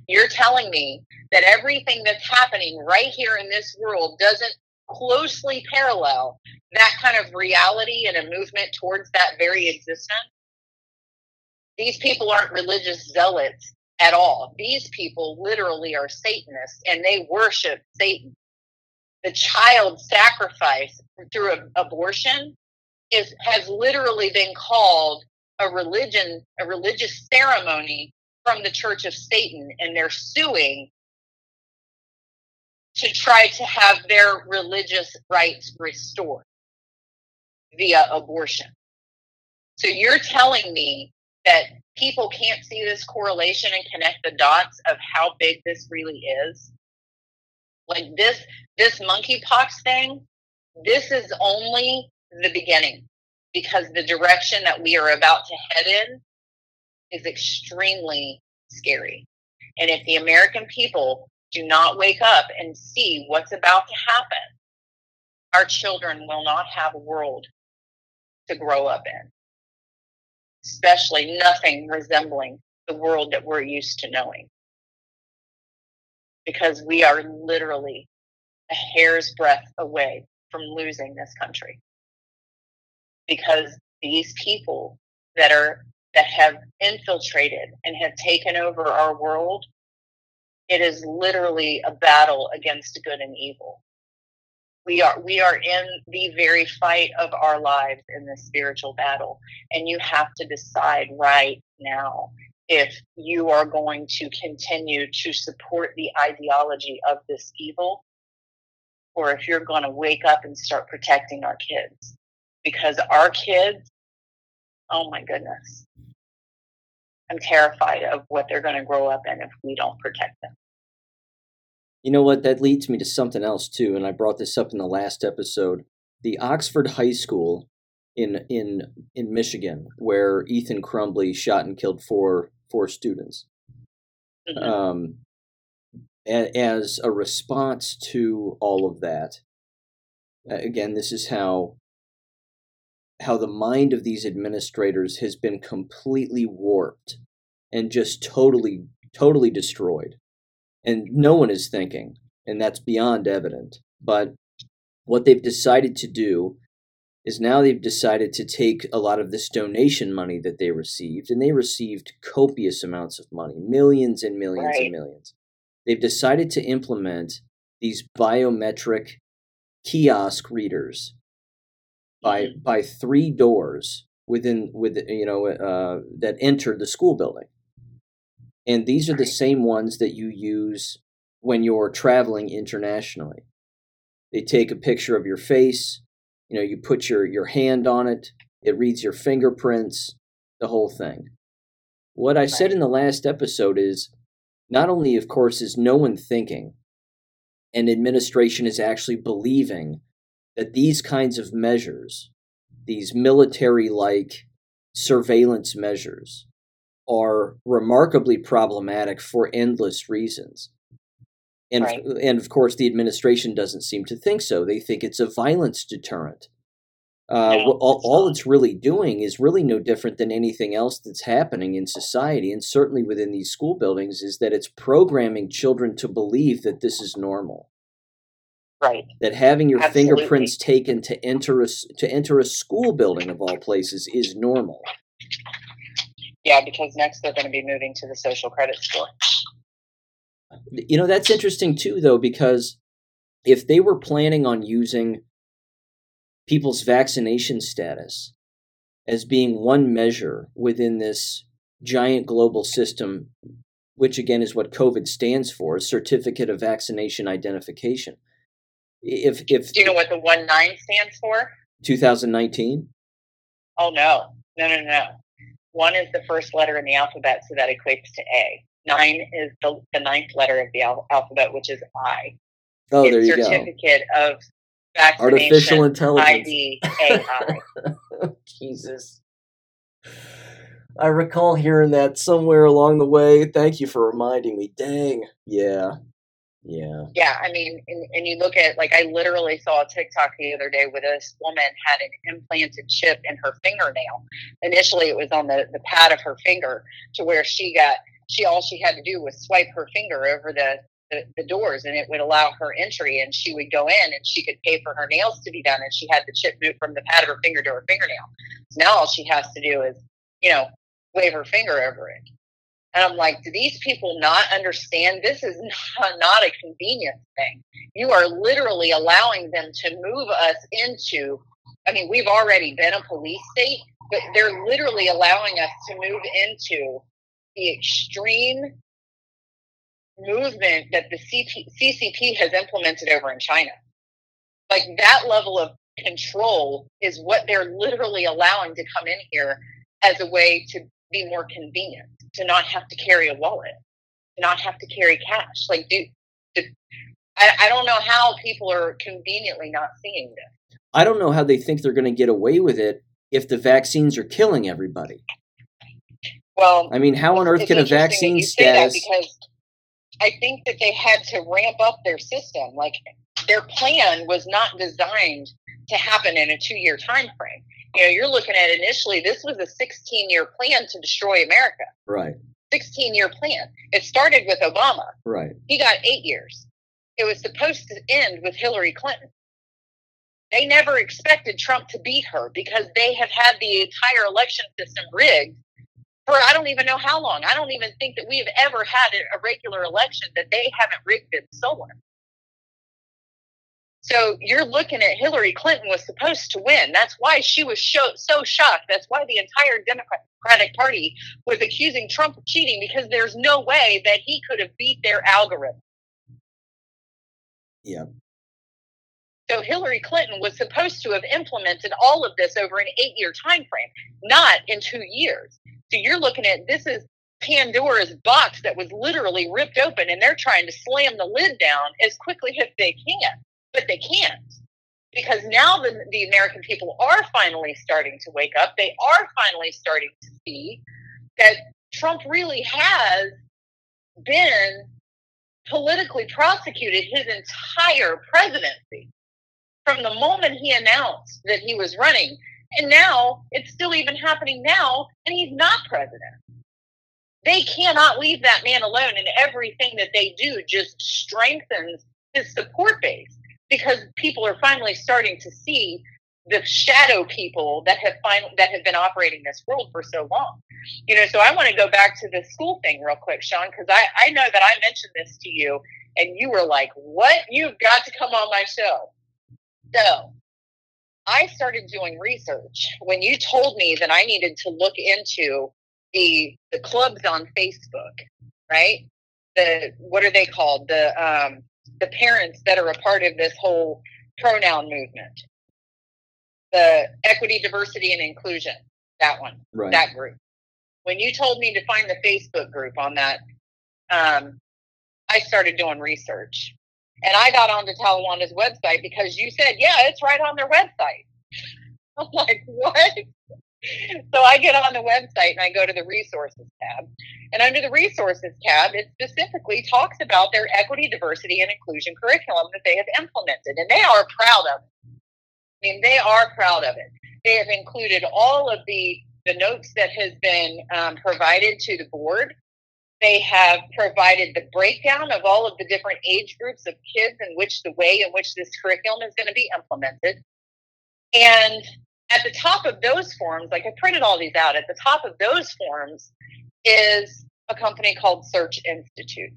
You're telling me that everything that's happening right here in this world doesn't closely parallel that kind of reality and a movement towards that very existence? These people aren't religious zealots at all. These people literally are Satanists and they worship Satan. The child sacrifice through abortion is has literally been called a religion, a religious ceremony from the Church of Satan, and they're suing to try to have their religious rights restored via abortion. So you're telling me that people can't see this correlation and connect the dots of how big this really is? Like this this monkeypox thing, this is only the beginning because the direction that we are about to head in is extremely scary. And if the American people do not wake up and see what's about to happen, our children will not have a world to grow up in, especially nothing resembling the world that we're used to knowing. Because we are literally a hair's breadth away from losing this country. Because these people that are that have infiltrated and have taken over our world, it is literally a battle against good and evil. We are we are in the very fight of our lives in this spiritual battle, and you have to decide right now if you are going to continue to support the ideology of this evil or if you're going to wake up and start protecting our kids because our kids oh my goodness I'm terrified of what they're going to grow up in if we don't protect them. You know what? That leads me to something else too, and I brought this up in the last episode. The Oxford High School in in in Michigan, where Ethan Crumbley shot and killed four four students. Mm-hmm. Um, a- as a response to all of that, again, this is how how the mind of these administrators has been completely warped and just totally totally destroyed. And no one is thinking, and that's beyond evident. But what they've decided to do is now they've decided to take a lot of this donation money that they received, and they received copious amounts of money, millions and millions Right. and millions. They've decided to implement these biometric kiosk readers by by three doors within with you know uh, that enter the school building, and these are the same ones that you use when you're traveling internationally. They take a picture of your face, you know, you put your your hand on it, it reads your fingerprints, the whole thing. What I said in the last episode is not only of course is no one thinking and administration is actually believing that these kinds of measures, these military like surveillance measures, are remarkably problematic for endless reasons. And, Right. and of course, the administration doesn't seem to think so. They think it's a violence deterrent. Uh, No, all, it's all it's really doing is really no different than anything else that's happening in society, and certainly within these school buildings, is that it's programming children to believe that this is normal Right. that having your Absolutely. fingerprints taken to enter a to enter a school building of all places is normal. Yeah, because next they're going to be moving to the social credit score. You know that's interesting too, though, because if they were planning on using people's vaccination status as being one measure within this giant global system, which again is what COVID stands for, Certificate of Vaccination Identification. If if Do you know what the one nine stands for? 2019, Oh no, no, no, no. One is the first letter in the alphabet, so that equates to A. Nine is the, the ninth letter of the al- alphabet, which is I. oh, it's there you go. certificate of vaccination Artificial intelligence. ID AI. Jesus. I recall hearing that somewhere along the way. Thank you for reminding me. Dang. Yeah. Yeah. Yeah, I mean, and, and you look at like I literally saw a TikTok the other day where this woman had an implanted chip in her fingernail. Initially, it was on the the pad of her finger, to where she got she all she had to do was swipe her finger over the. The, the doors and it would allow her entry and she would go in and she could pay for her nails to be done and she had the chip move from the pad of her finger to her fingernail. So now all she has to do is, you know, wave her finger over it. And I'm like, do these people not understand this is not, not a convenience thing? You are literally allowing them to move us into, I mean, we've already been a police state, but they're literally allowing us to move into the extreme movement that the CP, CCP has implemented over in China. Like that level of control is what they're literally allowing to come in here as a way to be more convenient, to not have to carry a wallet, to not have to carry cash. Like, do, do I, I don't know how people are conveniently not seeing this. I don't know how they think they're going to get away with it if the vaccines are killing everybody. Well, I mean, how on earth can a vaccine status? because I think that they had to ramp up their system. Like their plan was not designed to happen in a two-year time frame. You know, you're looking at initially this was a 16-year plan to destroy America. Right. 16-year plan. It started with Obama. Right. He got eight years. It was supposed to end with Hillary Clinton. They never expected Trump to beat her because they have had the entire election system rigged for I don't even know how long. I don't even think that we've ever had a regular election that they haven't rigged it somewhere. So you're looking at Hillary Clinton was supposed to win. That's why she was so, so shocked. That's why the entire Democratic Party was accusing Trump of cheating because there's no way that he could have beat their algorithm. Yeah. So Hillary Clinton was supposed to have implemented all of this over an eight-year time frame, not in two years. So you're looking at this is Pandora's box that was literally ripped open, and they're trying to slam the lid down as quickly as they can, but they can't because now the, the American people are finally starting to wake up. They are finally starting to see that Trump really has been politically prosecuted his entire presidency from the moment he announced that he was running. And now it's still even happening now, and he's not president. They cannot leave that man alone, and everything that they do just strengthens his support base because people are finally starting to see the shadow people that have that have been operating this world for so long. You know, so I want to go back to the school thing real quick, Sean, because I, I know that I mentioned this to you and you were like, What? You've got to come on my show. So I started doing research when you told me that I needed to look into the the clubs on Facebook, right? The what are they called? The um the parents that are a part of this whole pronoun movement the equity, diversity, and inclusion. That one, Right. that group. When you told me to find the Facebook group on that, um, I started doing research, and I got onto Talawanda's website because you said, "Yeah, it's right on their website." I'm like, "What?" So I get on the website and I go to the resources tab, and under the resources tab, it specifically talks about their equity, diversity, and inclusion curriculum that they have implemented, and they are proud of it. I mean, they are proud of it. They have included all of the the notes that has been um, provided to the board. They have provided the breakdown of all of the different age groups of kids and which the way in which this curriculum is going to be implemented. And at the top of those forms, like I printed all these out, at the top of those forms is a company called Search Institute.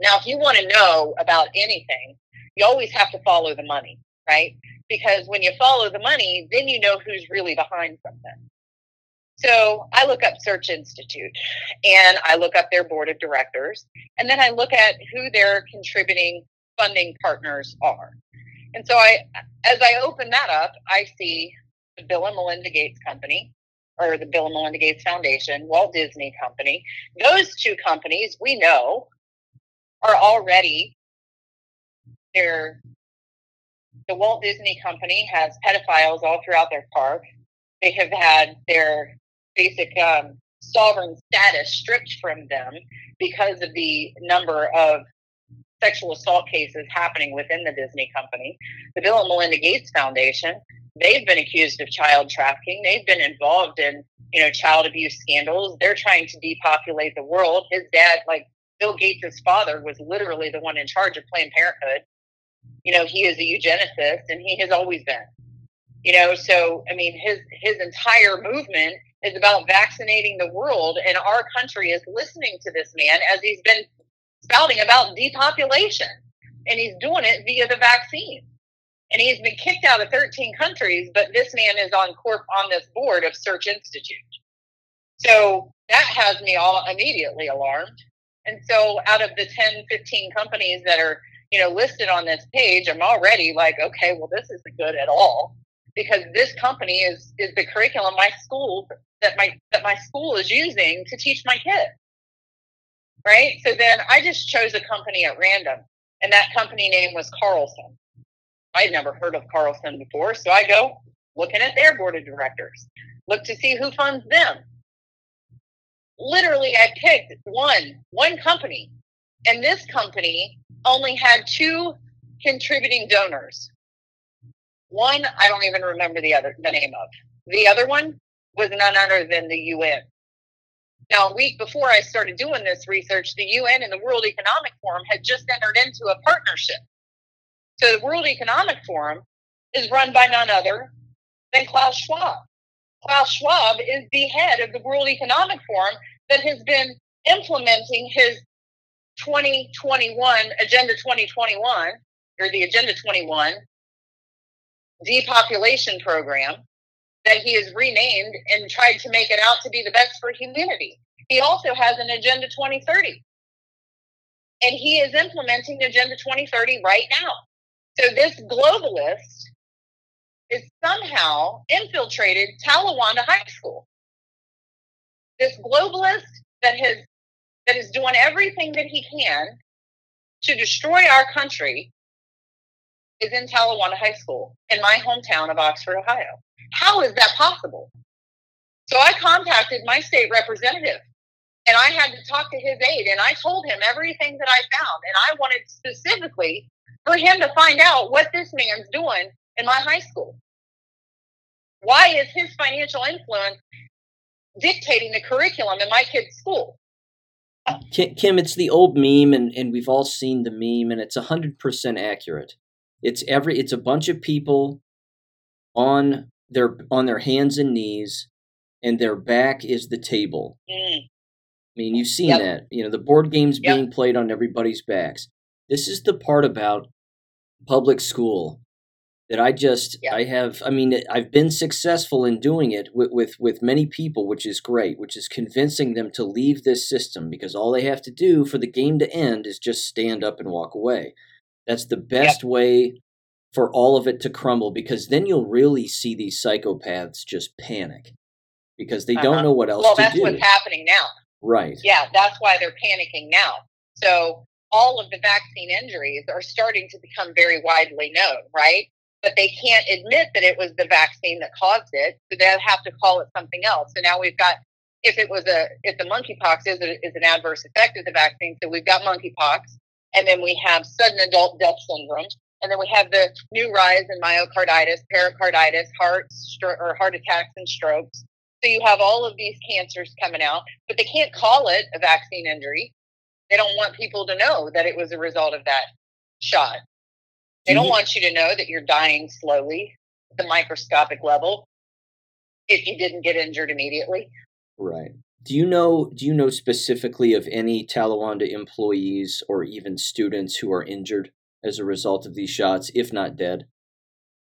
Now, if you want to know about anything, you always have to follow the money, right? Because when you follow the money, then you know who's really behind something. So I look up Search Institute and I look up their board of directors, and then I look at who their contributing funding partners are. And so I, as I open that up, I see Bill and Melinda Gates Company, or the Bill and Melinda Gates Foundation, Walt Disney Company. Those two companies we know are already they're the Walt Disney Company has pedophiles all throughout their park. They have had their basic um, sovereign status stripped from them because of the number of sexual assault cases happening within the Disney company. The Bill and Melinda Gates Foundation, they've been accused of child trafficking. They've been involved in, you know, child abuse scandals. They're trying to depopulate the world. His dad, like Bill Gates' father, was literally the one in charge of Planned Parenthood. You know, he is a eugenicist and he has always been. You know, so I mean his his entire movement is about vaccinating the world and our country is listening to this man as he's been spouting about depopulation and he's doing it via the vaccine and he's been kicked out of 13 countries but this man is on corp on this board of search institute. So that has me all immediately alarmed. And so out of the 10 15 companies that are you know listed on this page i'm already like okay well this isn't good at all. Because this company is is the curriculum my school that my that my school is using to teach my kids. Right? So then i just chose a company at random and that company name was carlson i'd never heard of carlson before so i go looking at their board of directors look to see who funds them literally i picked one one company and this company only had two contributing donors one I don't even remember the other the name of. The other one was none other than the UN. Now, a week before I started doing this research, the UN and the World Economic Forum had just entered into a partnership. So the World Economic Forum is run by none other than Klaus Schwab. Klaus Schwab is the head of the World Economic Forum that has been implementing his 2021 Agenda 2021 or the Agenda 21 depopulation program that he has renamed and tried to make it out to be the best for humanity. He also has an Agenda 2030. And he is implementing Agenda 2030 right now. So this globalist is somehow infiltrated Talawanda High School. This globalist that has that is doing everything that he can to destroy our country is in Talawanda High School in my hometown of Oxford, Ohio. How is that possible? So I contacted my state representative And I had to talk to his aide and I told him everything that I found. And I wanted specifically for him to find out what this man's doing in my high school. Why is his financial influence dictating the curriculum in my kid's school? Kim, it's the old meme, and, and we've all seen the meme, and it's hundred percent accurate. It's every it's a bunch of people on their on their hands and knees, and their back is the table. Mm. I mean, you've seen yep. that. You know, the board games yep. being played on everybody's backs. This is the part about public school that I just yeah. I have I mean I've been successful in doing it with, with with many people which is great which is convincing them to leave this system because all they have to do for the game to end is just stand up and walk away. That's the best yeah. way for all of it to crumble because then you'll really see these psychopaths just panic because they uh-huh. don't know what else well, to do. Well, that's what's happening now. Right. Yeah, that's why they're panicking now. So all of the vaccine injuries are starting to become very widely known, right? but they can't admit that it was the vaccine that caused it. So they have to call it something else. So now we've got, if it was a, if the monkeypox is, is an adverse effect of the vaccine, so we've got monkeypox, and then we have sudden adult death syndrome, and then we have the new rise in myocarditis, pericarditis, heart stro- or heart attacks and strokes. So you have all of these cancers coming out, but they can't call it a vaccine injury. They don't want people to know that it was a result of that shot. They don't want you to know that you're dying slowly at the microscopic level if you didn't get injured immediately. Right. Do you know do you know specifically of any Talawanda employees or even students who are injured as a result of these shots, if not dead?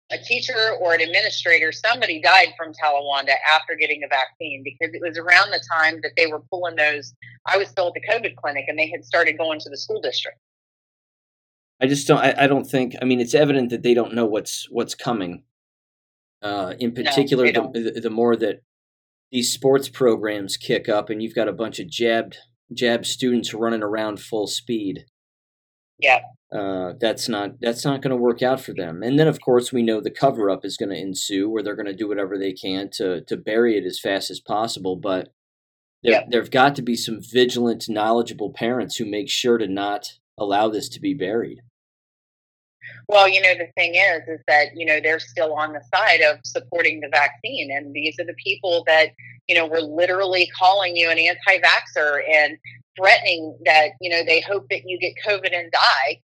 A teacher or an administrator, somebody died from Talawanda after getting the vaccine because it was around the time that they were pulling those. I was still at the COVID clinic and they had started going to the school district. I just don't. I, I, don't think. I mean, it's evident that they don't know what's what's coming. Uh, in particular, no, the, the more that these sports programs kick up, and you've got a bunch of jabbed jab students running around full speed. Yeah. Uh, that's not that's not going to work out for them. And then, of course, we know the cover up is going to ensue, where they're going to do whatever they can to to bury it as fast as possible. But there yeah. there've got to be some vigilant, knowledgeable parents who make sure to not allow this to be buried. Well, you know, the thing is, is that, you know, they're still on the side of supporting the vaccine. And these are the people that, you know, were literally calling you an anti vaxxer and threatening that, you know, they hope that you get COVID and die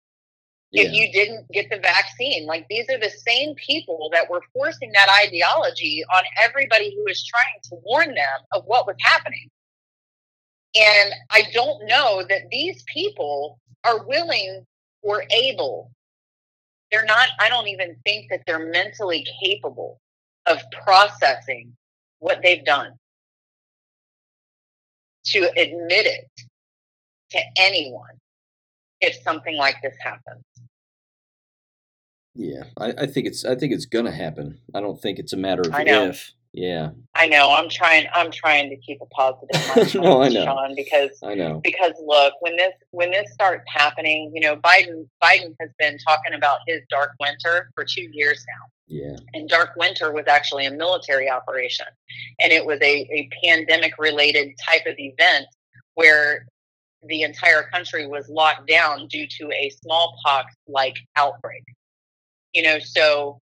yeah. if you didn't get the vaccine. Like these are the same people that were forcing that ideology on everybody who was trying to warn them of what was happening. And I don't know that these people are willing or able they're not, I don't even think that they're mentally capable of processing what they've done to admit it to anyone if something like this happens. Yeah, I, I think it's I think it's gonna happen. I don't think it's a matter of if. Yeah. I know. I'm trying. I'm trying to keep a positive mind, no, I know. Sean, because I know. Because look, when this when this starts happening, you know, Biden Biden has been talking about his dark winter for two years now. Yeah. And dark winter was actually a military operation, and it was a, a pandemic related type of event where the entire country was locked down due to a smallpox like outbreak. You know, so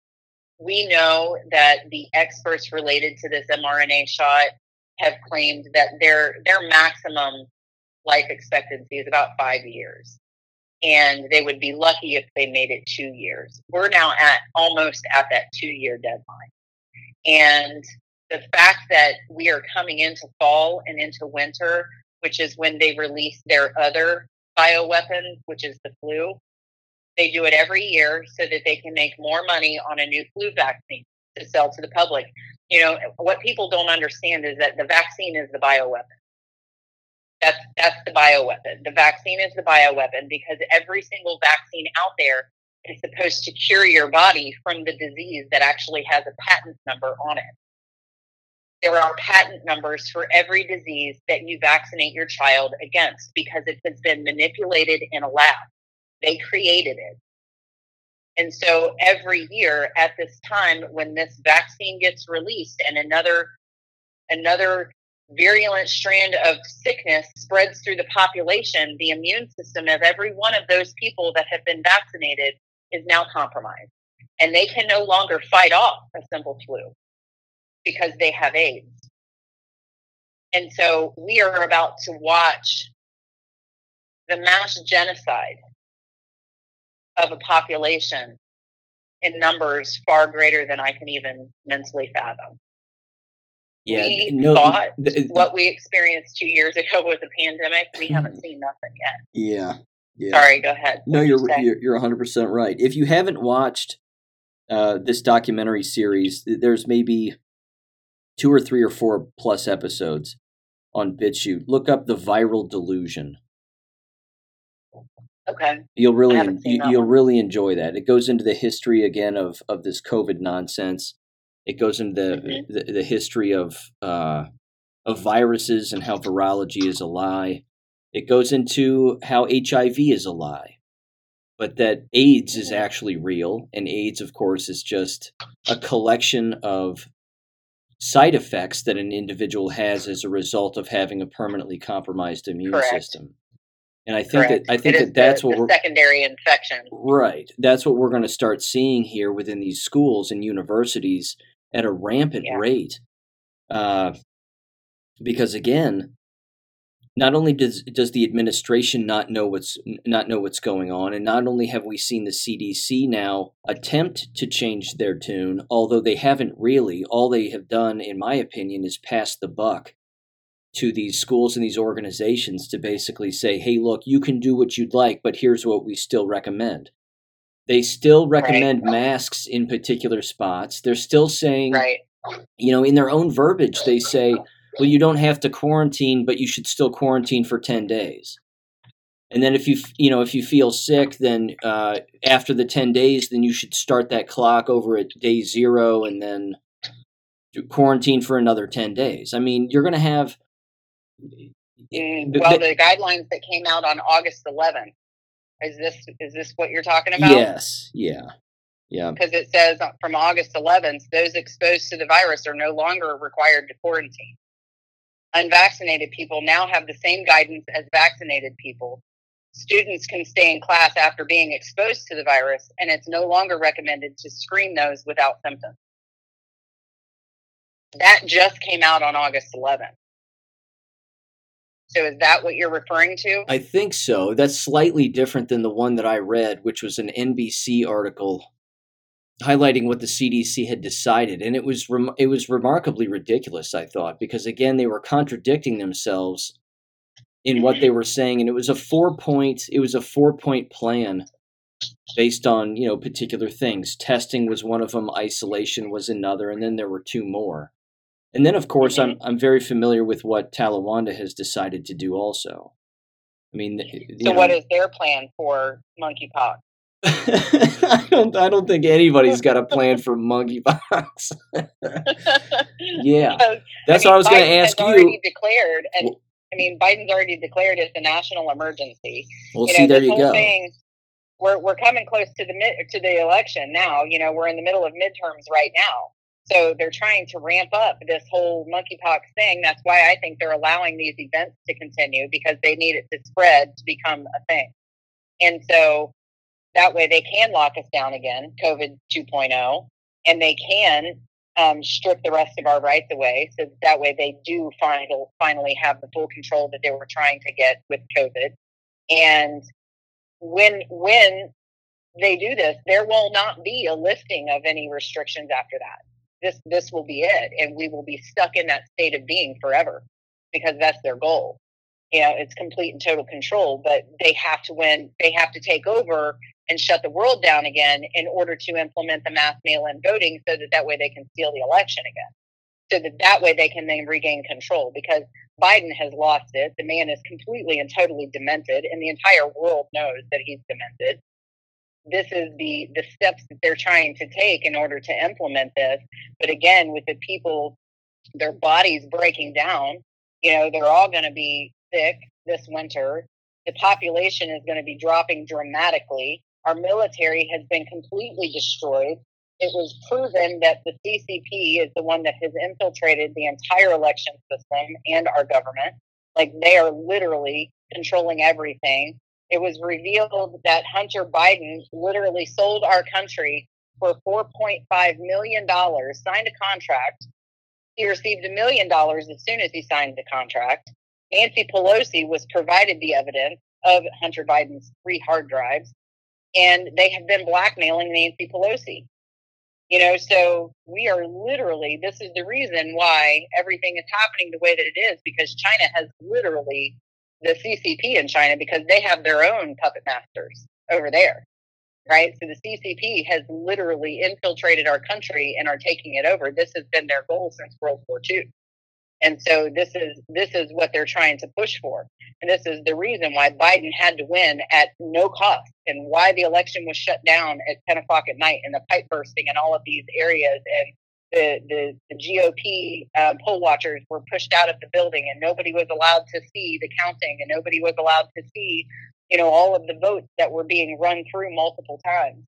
we know that the experts related to this mRNA shot have claimed that their their maximum life expectancy is about five years. And they would be lucky if they made it two years. We're now at almost at that two year deadline. And the fact that we are coming into fall and into winter, which is when they release their other bioweapon, which is the flu, they do it every year so that they can make more money on a new flu vaccine to sell to the public. You know, what people don't understand is that the vaccine is the bioweapon. That's that's the bioweapon. The vaccine is the bioweapon because every single vaccine out there is supposed to cure your body from the disease that actually has a patent number on it. There are patent numbers for every disease that you vaccinate your child against because it has been manipulated in a lab. They created it. And so every year at this time, when this vaccine gets released and another, another virulent strand of sickness spreads through the population, the immune system of every one of those people that have been vaccinated is now compromised. And they can no longer fight off a simple flu because they have AIDS. And so we are about to watch the mass genocide of a population in numbers far greater than I can even mentally fathom. Yeah, we no, thought th- what we experienced two years ago with the pandemic. We haven't seen nothing yet. yeah, yeah. Sorry, go ahead. No, you're you're you're 100 percent right. If you haven't watched uh, this documentary series, there's maybe two or three or four plus episodes on BitChute. Look up the viral delusion. Okay. You'll really you, you'll one. really enjoy that. It goes into the history again of of this COVID nonsense. It goes into the Mm-hmm. the, the history of uh, of viruses and how virology is a lie. It goes into how HIV is a lie, but that AIDS is Mm-hmm. actually real, and AIDS, of course, is just a collection of side effects that an individual has as a result of having a permanently compromised immune Correct. system. And I think Correct. that I think that that's the, what the we're secondary infection. Right. That's what we're going to start seeing here within these schools and universities at a rampant Yeah. rate. Uh, because again, not only does does the administration not know what's not know what's going on, and not only have we seen the CDC now attempt to change their tune, although they haven't really. All they have done, in my opinion, is pass the buck to these schools and these organizations to basically say, hey, look, you can do what you'd like, but here's what we still recommend. They still recommend masks in particular spots. They're still saying, Right. you know, in their own verbiage, they say, well, you don't have to quarantine, but you should still quarantine for 10 days. And then if you, you know, if you feel sick, then uh, after the 10 days, then you should start that clock over at day zero and then quarantine for another 10 days. I mean, you're going to have well, the guidelines that came out on August 11th. Is this is this what you're talking about? Yes. Yeah. Yeah. Because it says uh, from August 11th, those exposed to the virus are no longer required to quarantine. Unvaccinated people now have the same guidance as vaccinated people. Students can stay in class after being exposed to the virus, and it's no longer recommended to screen those without symptoms. That just came out on August 11th. So is that what you're referring to? I think so. That's slightly different than the one that I read, which was an NBC article highlighting what the CDC had decided, and it was rem- it was remarkably ridiculous. I thought because again they were contradicting themselves in what they were saying, and it was a four point it was a four point plan based on you know particular things. Testing was one of them, isolation was another, and then there were two more. And then, of course, I'm I'm very familiar with what Talawanda has decided to do. Also, I mean, So know, what is their plan for monkeypox? I don't I don't think anybody's got a plan for monkeypox. yeah, that's I what I was going to ask you. Declared, and I mean, Biden's already declared it's a national emergency. Well, you see, know, there you go. Thing, we're we're coming close to the mid to the election now. You know, we're in the middle of midterms right now, so they're trying to ramp up this whole monkeypox thing. That's why I think they're allowing these events to continue because they need it to spread to become a thing, and so that way they can lock us down again, COVID 2.0, and they can um, strip the rest of our rights away. So that way they do final, finally have the full control that they were trying to get with COVID. And when when they do this, there will not be a lifting of any restrictions after that. This this will be it, and we will be stuck in that state of being forever because that's their goal. You know, it's complete and total control, but they have to win. They have to take over and shut the world down again in order to implement the mass mail-in voting, so that that way they can steal the election again. So that that way they can then regain control because Biden has lost it. The man is completely and totally demented, and the entire world knows that he's demented. This is the the steps that they're trying to take in order to implement this. But again, with the people, their bodies breaking down, you know, they're all going to be sick this winter. The population is going to be dropping dramatically. Our military has been completely destroyed. it was proven that the CCP is the one that has infiltrated the entire election system and our government. Like they are literally controlling everything. It was revealed that Hunter Biden literally sold our country for $4.5 million, signed a contract. He received a million dollars as soon as he signed the contract. Nancy Pelosi was provided the evidence of Hunter Biden's three hard drives, and they have been blackmailing Nancy Pelosi. You know, so we are literally, this is the reason why everything is happening the way that it is because China has literally the CCP in China because they have their own puppet masters over there, right? So the CCP has literally infiltrated our country and are taking it over. This has been their goal since World War II. And so this is this is what they're trying to push for. And this is the reason why Biden had to win at no cost and why the election was shut down at 10 o'clock at night and the pipe bursting in all of these areas and the, the, the GOP um, poll watchers were pushed out of the building and nobody was allowed to see the counting and nobody was allowed to see, you know, all of the votes that were being run through multiple times.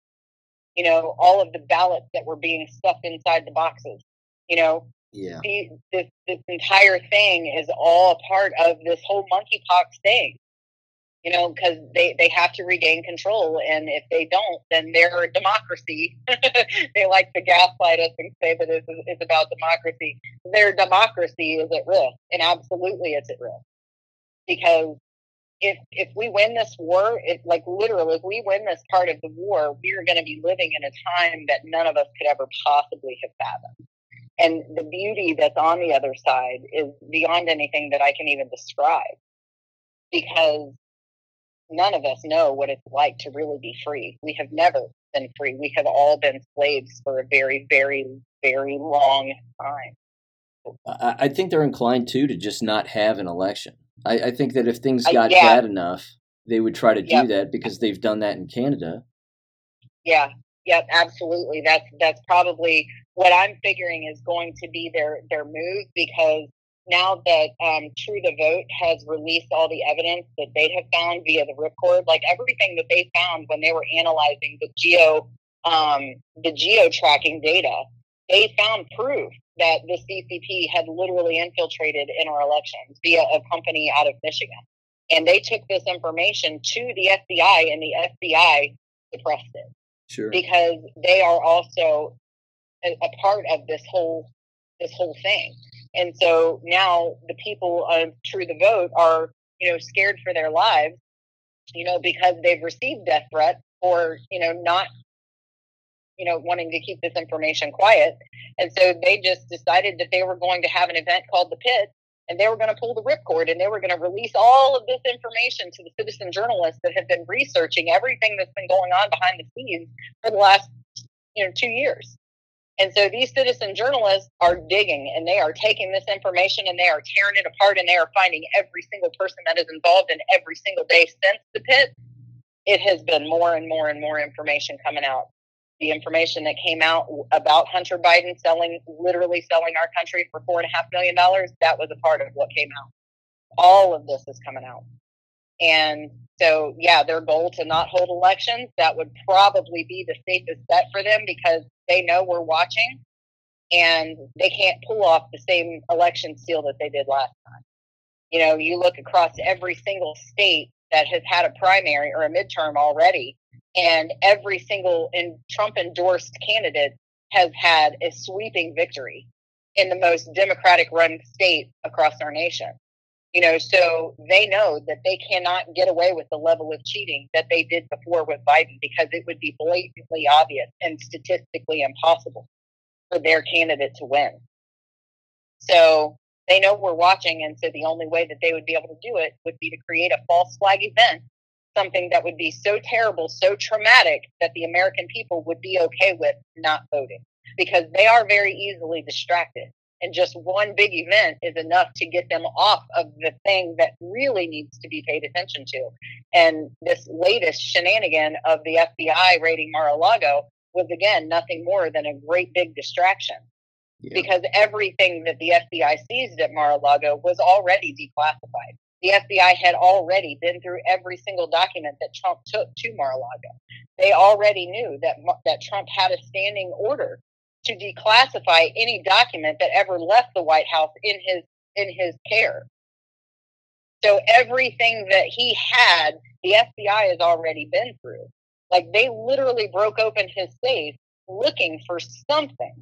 You know, all of the ballots that were being stuffed inside the boxes. You know, yeah. the, this this entire thing is all a part of this whole monkeypox thing you know, because they, they have to regain control. And if they don't, then they're a democracy. they like to gaslight us and say that it's, it's about democracy. Their democracy is at risk, and absolutely it's at risk. Because if if we win this war, it like literally, if we win this part of the war, we are going to be living in a time that none of us could ever possibly have fathomed. And the beauty that's on the other side is beyond anything that I can even describe. Because none of us know what it's like to really be free. We have never been free. We have all been slaves for a very, very, very long time. I, I think they're inclined too to just not have an election. I, I think that if things Uh, got yeah. bad enough, they would try to do that because they've done that in Canada. Yeah, yep, absolutely. That's that's probably what I'm figuring is going to be their their move because now that um, True the Vote has released all the evidence that they have found via the ripcord, like everything that they found when they were analyzing the geo um, the geo tracking data, they found proof that the CCP had literally infiltrated in our elections via a company out of Michigan. And they took this information to the FBI, and the FBI suppressed it Sure. because they are also a, a part of this whole this whole thing. And so now the people of True the Vote are, you know, scared for their lives, you know, because they've received death threats or, you know, not, you know, wanting to keep this information quiet. And so they just decided that they were going to have an event called the Pit and they were going to pull the ripcord and they were going to release all of this information to the citizen journalists that have been researching everything that's been going on behind the scenes for the last you know two years and so these citizen journalists are digging and they are taking this information and they are tearing it apart and they are finding every single person that is involved in every single day since the pit it has been more and more and more information coming out the information that came out about Hunter Biden selling, literally selling our country for four and a half million dollars, that was a part of what came out. All of this is coming out. And so, yeah, their goal to not hold elections, that would probably be the safest bet for them because they know we're watching and they can't pull off the same election steal that they did last time. You know, you look across every single state that has had a primary or a midterm already, and every single in Trump endorsed candidate has had a sweeping victory in the most democratic run state across our nation. You know, so they know that they cannot get away with the level of cheating that they did before with Biden because it would be blatantly obvious and statistically impossible for their candidate to win. So they know we're watching, and so the only way that they would be able to do it would be to create a false flag event, something that would be so terrible, so traumatic that the American people would be okay with not voting because they are very easily distracted. And just one big event is enough to get them off of the thing that really needs to be paid attention to. And this latest shenanigan of the FBI raiding Mar-a-Lago was again nothing more than a great big distraction because everything that the FBI seized at Mar-a-Lago was already declassified. the FBI had already been through every single document that Trump took to Mar-a-Lago. They already knew that that Trump had a standing order to declassify any document that ever left the White House in his in his care. So everything that he had, the FBI has already been through. Like they literally broke open his safe looking for something,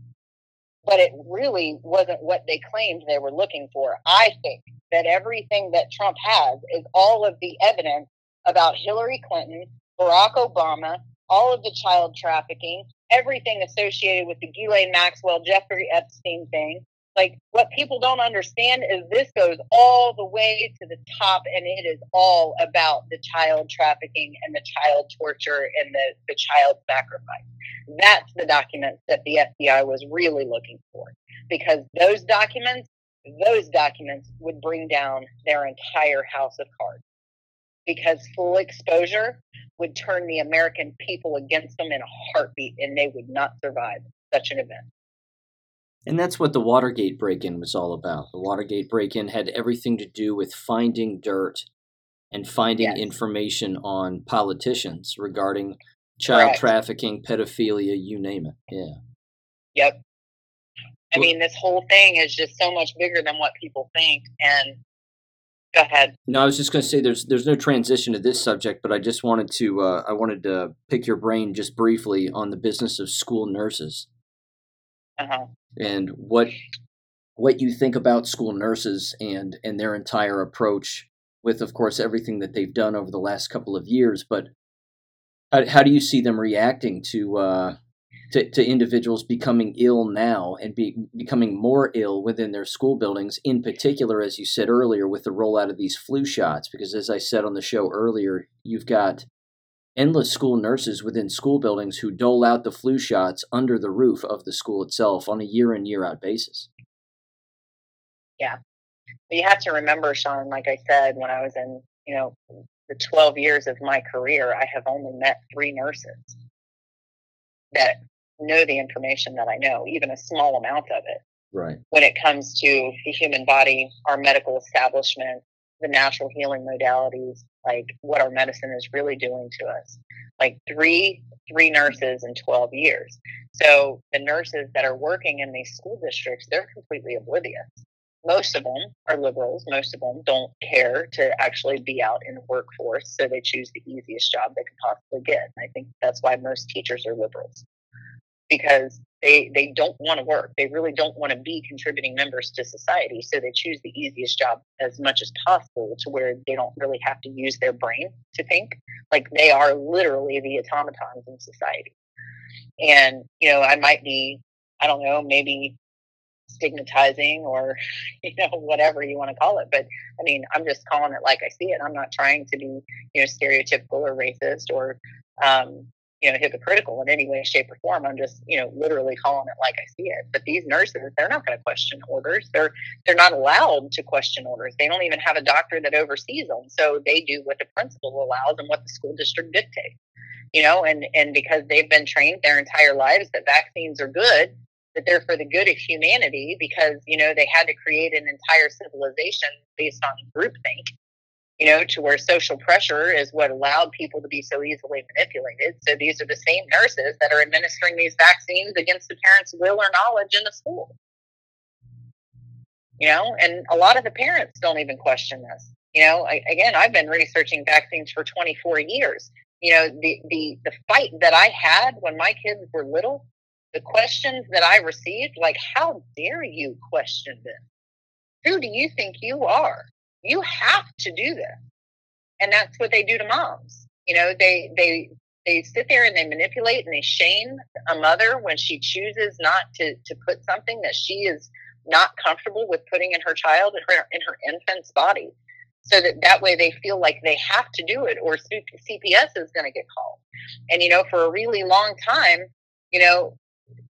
but it really wasn't what they claimed they were looking for. I think that everything that Trump has is all of the evidence about Hillary Clinton, Barack Obama, all of the child trafficking, everything associated with the Ghislaine Maxwell, Jeffrey Epstein thing. Like what people don't understand is this goes all the way to the top and it is all about the child trafficking and the child torture and the, the child sacrifice. That's the documents that the FBI was really looking for because those documents those documents would bring down their entire house of cards because full exposure would turn the American people against them in a heartbeat and they would not survive such an event. And that's what the Watergate break in was all about. The Watergate break in had everything to do with finding dirt and finding yes. information on politicians regarding child Correct. trafficking, pedophilia, you name it. Yeah. Yep. I mean, this whole thing is just so much bigger than what people think. And go ahead. No, I was just going to say there's there's no transition to this subject, but I just wanted to uh, I wanted to pick your brain just briefly on the business of school nurses. Uh-huh. And what what you think about school nurses and and their entire approach with of course everything that they've done over the last couple of years, but how, how do you see them reacting to uh, to, to individuals becoming ill now and be, becoming more ill within their school buildings, in particular, as you said earlier, with the rollout of these flu shots. Because as I said on the show earlier, you've got endless school nurses within school buildings who dole out the flu shots under the roof of the school itself on a year in, year out basis. Yeah. But you have to remember, Sean, like I said, when I was in, you know, the 12 years of my career, I have only met three nurses that know the information that I know, even a small amount of it. Right. When it comes to the human body, our medical establishment, the natural healing modalities, like what our medicine is really doing to us. Like three three nurses in 12 years. So the nurses that are working in these school districts, they're completely oblivious. Most of them are liberals. Most of them don't care to actually be out in the workforce. So they choose the easiest job they can possibly get. And I think that's why most teachers are liberals because they they don't want to work. They really don't want to be contributing members to society. So they choose the easiest job as much as possible to where they don't really have to use their brain to think. Like they are literally the automatons in society. And, you know, I might be, I don't know, maybe stigmatizing or, you know, whatever you want to call it. But I mean, I'm just calling it like I see it. I'm not trying to be, you know, stereotypical or racist or um, you know, hypocritical in any way, shape, or form. I'm just, you know, literally calling it like I see it. But these nurses, they're not going to question orders. They're they're not allowed to question orders. They don't even have a doctor that oversees them. So they do what the principal allows and what the school district dictates. You know, and and because they've been trained their entire lives that vaccines are good, that they're for the good of humanity, because you know they had to create an entire civilization based on groupthink you know, to where social pressure is what allowed people to be so easily manipulated. So these are the same nurses that are administering these vaccines against the parents' will or knowledge in the school. You know, and a lot of the parents don't even question this. You know, I, again, I've been researching vaccines for 24 years. You know, the, the, the fight that I had when my kids were little, the questions that I received, like, how dare you question this? Who do you think you are? You have to do this. And that's what they do to moms. You know, they, they, they sit there and they manipulate and they shame a mother when she chooses not to, to put something that she is not comfortable with putting in her child in her, in her infant's body. So that that way they feel like they have to do it or CPS is going to get called. And, you know, for a really long time, you know,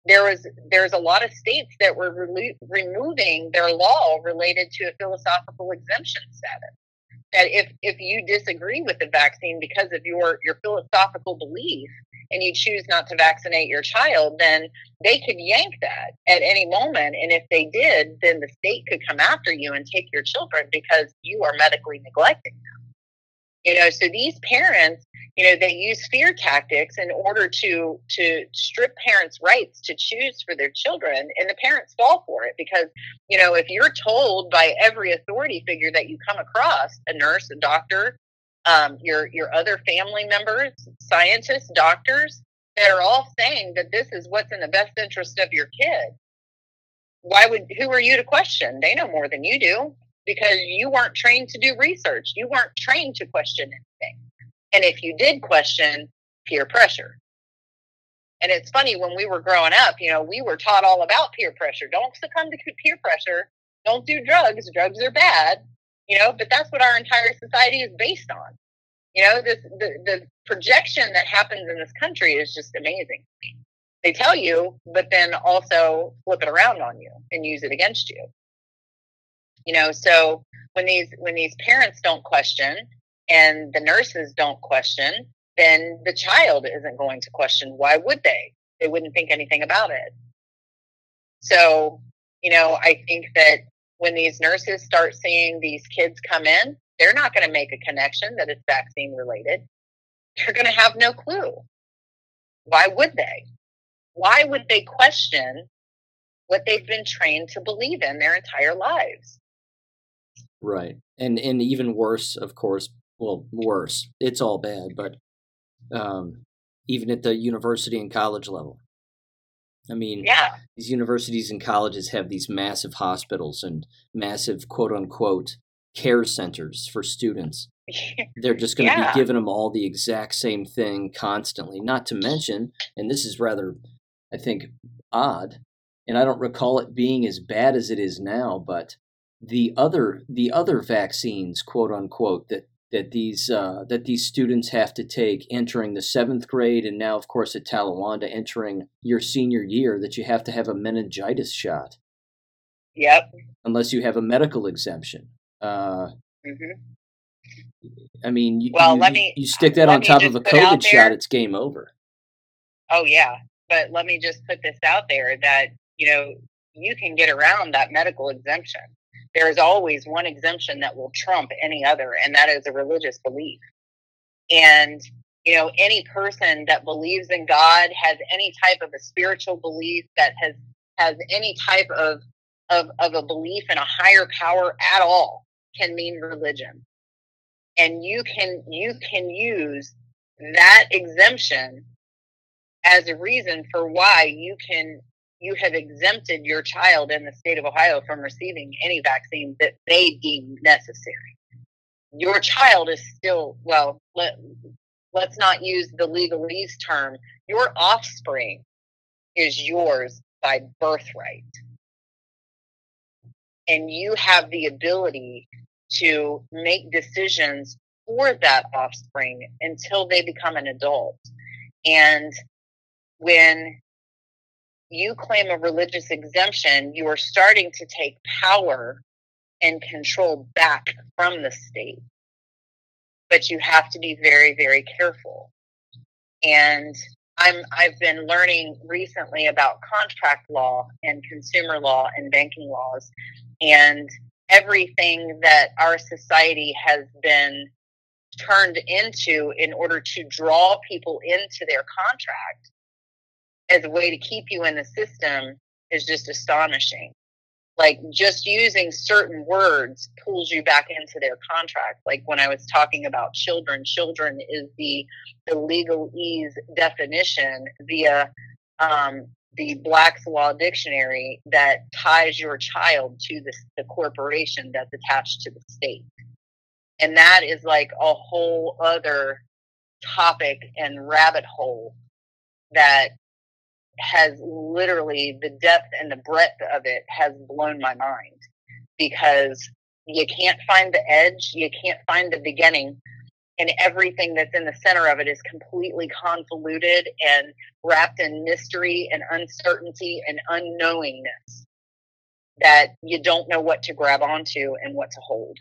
there was there's a lot of states that were re- removing their law related to a philosophical exemption status that if if you disagree with the vaccine because of your your philosophical belief and you choose not to vaccinate your child, then they could yank that at any moment. And if they did, then the state could come after you and take your children because you are medically neglecting them. You know, so these parents, you know, they use fear tactics in order to to strip parents' rights to choose for their children, and the parents fall for it because, you know, if you're told by every authority figure that you come across, a nurse, a doctor, um, your your other family members, scientists, doctors, that are all saying that this is what's in the best interest of your kid. Why would who are you to question? They know more than you do because you weren't trained to do research. You weren't trained to question anything. And if you did question, peer pressure. And it's funny when we were growing up, you know, we were taught all about peer pressure. Don't succumb to peer pressure. Don't do drugs. Drugs are bad. You know, but that's what our entire society is based on. You know, this the, the projection that happens in this country is just amazing They tell you, but then also flip it around on you and use it against you you know so when these when these parents don't question and the nurses don't question then the child isn't going to question why would they? They wouldn't think anything about it. So you know i think that when these nurses start seeing these kids come in they're not going to make a connection that it's vaccine related. They're going to have no clue. Why would they? Why would they question what they've been trained to believe in their entire lives Right. And and even worse, of course, well, worse. It's all bad, but um even at the university and college level. I mean, yeah. these universities and colleges have these massive hospitals and massive quote unquote care centers for students. They're just going to yeah. be giving them all the exact same thing constantly. Not to mention, and this is rather, I think, odd, and I don't recall it being as bad as it is now, but the other the other vaccines, quote unquote, that that these uh, that these students have to take entering the seventh grade, and now, of course, at Talawanda, entering your senior year, that you have to have a meningitis shot. Yep. Unless you have a medical exemption. Uh, mm-hmm. I mean, you, well, you, let me you stick that on top of a COVID shot, it's game over. Oh yeah, but let me just put this out there that you know you can get around that medical exemption there is always one exemption that will trump any other, and that is a religious belief. And, you know, any person that believes in God has any type of a spiritual belief that has, has any type of, of, of a belief in a higher power at all can mean religion. And you can, you can use that exemption as a reason for why you can you have exempted your child in the state of Ohio from receiving any vaccine that they deem necessary. Your child is still, well, let, let's not use the legalese term. Your offspring is yours by birthright. And you have the ability to make decisions for that offspring until they become an adult. And when you claim a religious exemption, you are starting to take power and control back from the state. But you have to be very, very careful. And I'm I've been learning recently about contract law and consumer law and banking laws and everything that our society has been turned into in order to draw people into their contract as a way to keep you in the system is just astonishing. Like just using certain words pulls you back into their contract. Like when I was talking about children, children is the the legalese definition via um, the Black's Law Dictionary that ties your child to the, the corporation that's attached to the state. And that is like a whole other topic and rabbit hole that has literally the depth and the breadth of it has blown my mind because you can't find the edge, you can't find the beginning, and everything that's in the center of it is completely convoluted and wrapped in mystery and uncertainty and unknowingness that you don't know what to grab onto and what to hold.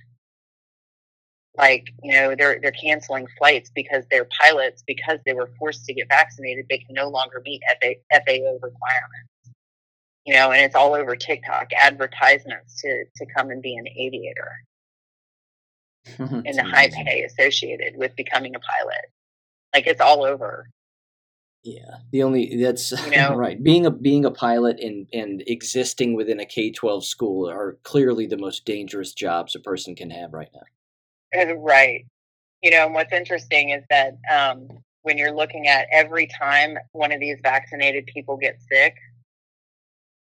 Like you know they're they're canceling flights because their pilots because they were forced to get vaccinated they can no longer meet FAA requirements you know and it's all over TikTok advertisements to to come and be an aviator and the high pay associated with becoming a pilot like it's all over yeah, the only that's You know? right. Being a being a pilot and and existing within a K twelve school are clearly the most dangerous jobs a person can have right now. Right. You know, and what's interesting is that um, when you're looking at every time one of these vaccinated people get sick,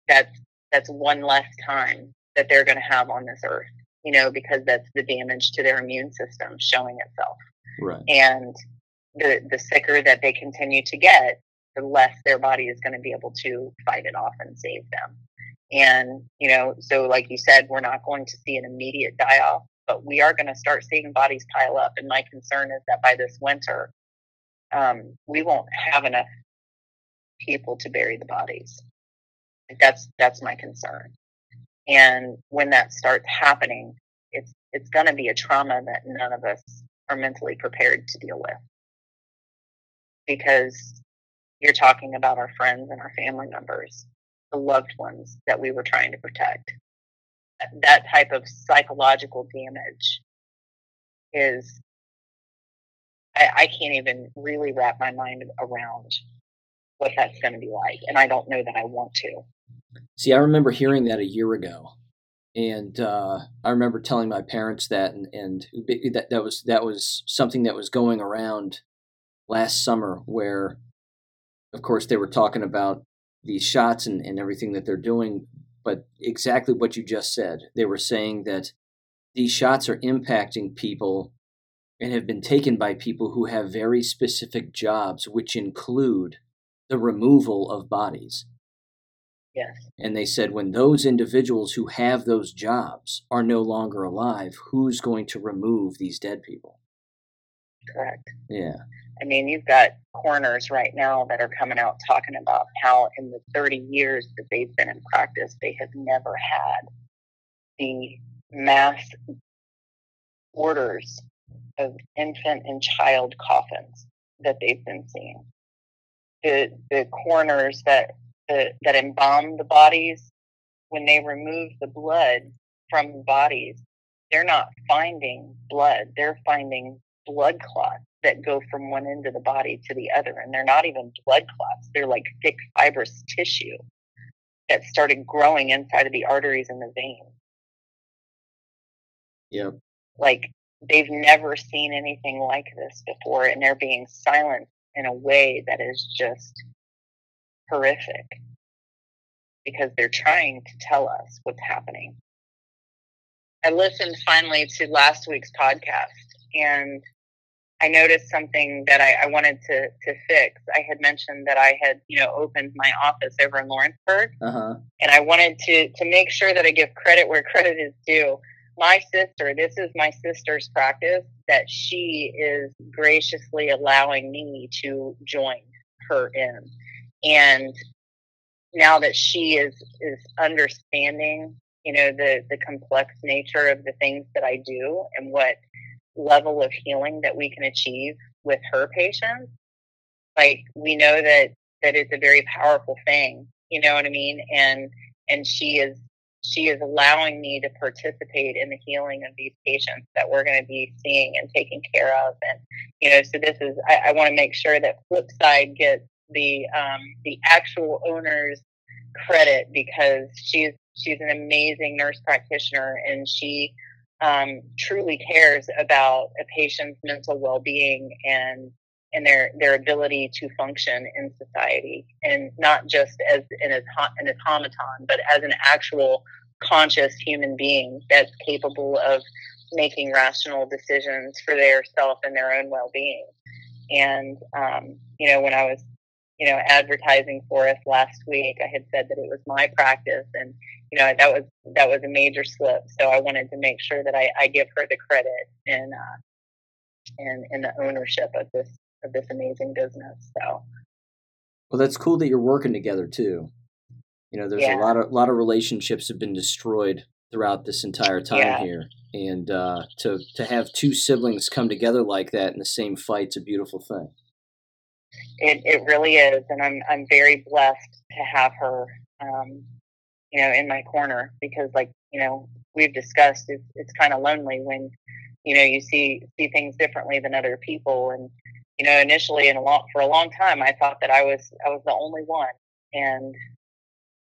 that's that's one less time that they're going to have on this earth. You know, because that's the damage to their immune system showing itself, Right. and the the sicker that they continue to get, the less their body is going to be able to fight it off and save them. And you know, so like you said, we're not going to see an immediate die off, but we are going to start seeing bodies pile up. And my concern is that by this winter, um, we won't have enough people to bury the bodies. That's that's my concern. And when that starts happening, it's it's going to be a trauma that none of us are mentally prepared to deal with, because you're talking about our friends and our family members, the loved ones that we were trying to protect that type of psychological damage is I, I can't even really wrap my mind around what that's going to be like and i don't know that i want to. See, I remember hearing that a year ago, and uh, I remember telling my parents that, and, and that that was that was something that was going around last summer, where, of course, they were talking about these shots and, and everything that they're doing, but exactly what you just said. They were saying that these shots are impacting people and have been taken by people who have very specific jobs, which include the removal of bodies. yes And they said when those individuals who have those jobs are no longer alive, who's going to remove these dead people? correct Yeah. I mean you've got coroners right now that are coming out talking about how in the 30 years that they've been in practice they have never had the mass orders of infant and child coffins that they've been seeing. The the coroners that the, that embalm the bodies, when they remove the blood from the bodies, they're not finding blood. They're finding blood clots that go from one end of the body to the other, and they're not even blood clots. They're like thick fibrous tissue that started growing inside of the arteries and the veins. Yep. like they've never seen anything like this before and they're being silenced in a way that is just horrific because they're trying to tell us what's happening. I listened finally to last week's podcast and I noticed something that I, I wanted to, to fix. I had mentioned that I had, you know, opened my office over in Lawrenceburg Uh huh. and I wanted to to make sure that I give credit where credit is due. My sister, this is my sister's practice that she is graciously allowing me to join her in. And now that she is is understanding, you know, the the complex nature of the things that I do and what level of healing that we can achieve with her patients, like we know that that it's a very powerful thing you know what i mean? And and she is she is allowing me to participate in the healing of these patients that we're going to be seeing and taking care of and you know so this is i, I want to make sure that flipside gets the um the actual owner's credit because she's she's an amazing nurse practitioner and she um, truly cares about a patient's mental well-being and and their their ability to function in society and not just as an, an automaton but as an actual conscious human being that's capable of making rational decisions for their self and their own well-being. And um, you know when i was you know advertising for us last week i had said that it was my practice and you know that was that was a major slip so i wanted to make sure that i, I give her the credit and uh, and in the ownership of this of this amazing business. So Well, that's cool that you're working together too. You know, there's Yeah. a lot of lot of relationships have been destroyed throughout this entire time Yeah. here. And uh, to to have two siblings come together like that in the same fight's a beautiful thing. It it really is, and I'm I'm very blessed to have her, um, you know, in my corner because, like you know, we've discussed it's it's kind of lonely when, you know, you see see things differently than other people, and you know, initially in a long for a long time, I thought that I was I was the only one, and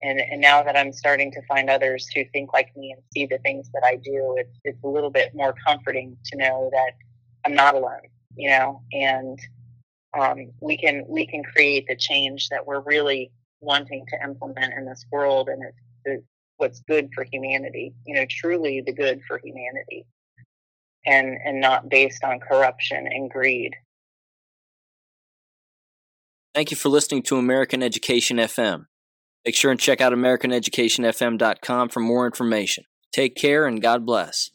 and and now that I'm starting to find others who think like me and see the things that I do, it's it's a little bit more comforting to know that I'm not alone, you know, and um, we can we can create the change that we're really wanting to implement in this world, and it's the, what's good for humanity, you know, truly the good for humanity, and and not based on corruption and greed. Thank you for listening to American Education FM. Make sure and check out AmericanEducationFM.com for more information. Take care and God bless.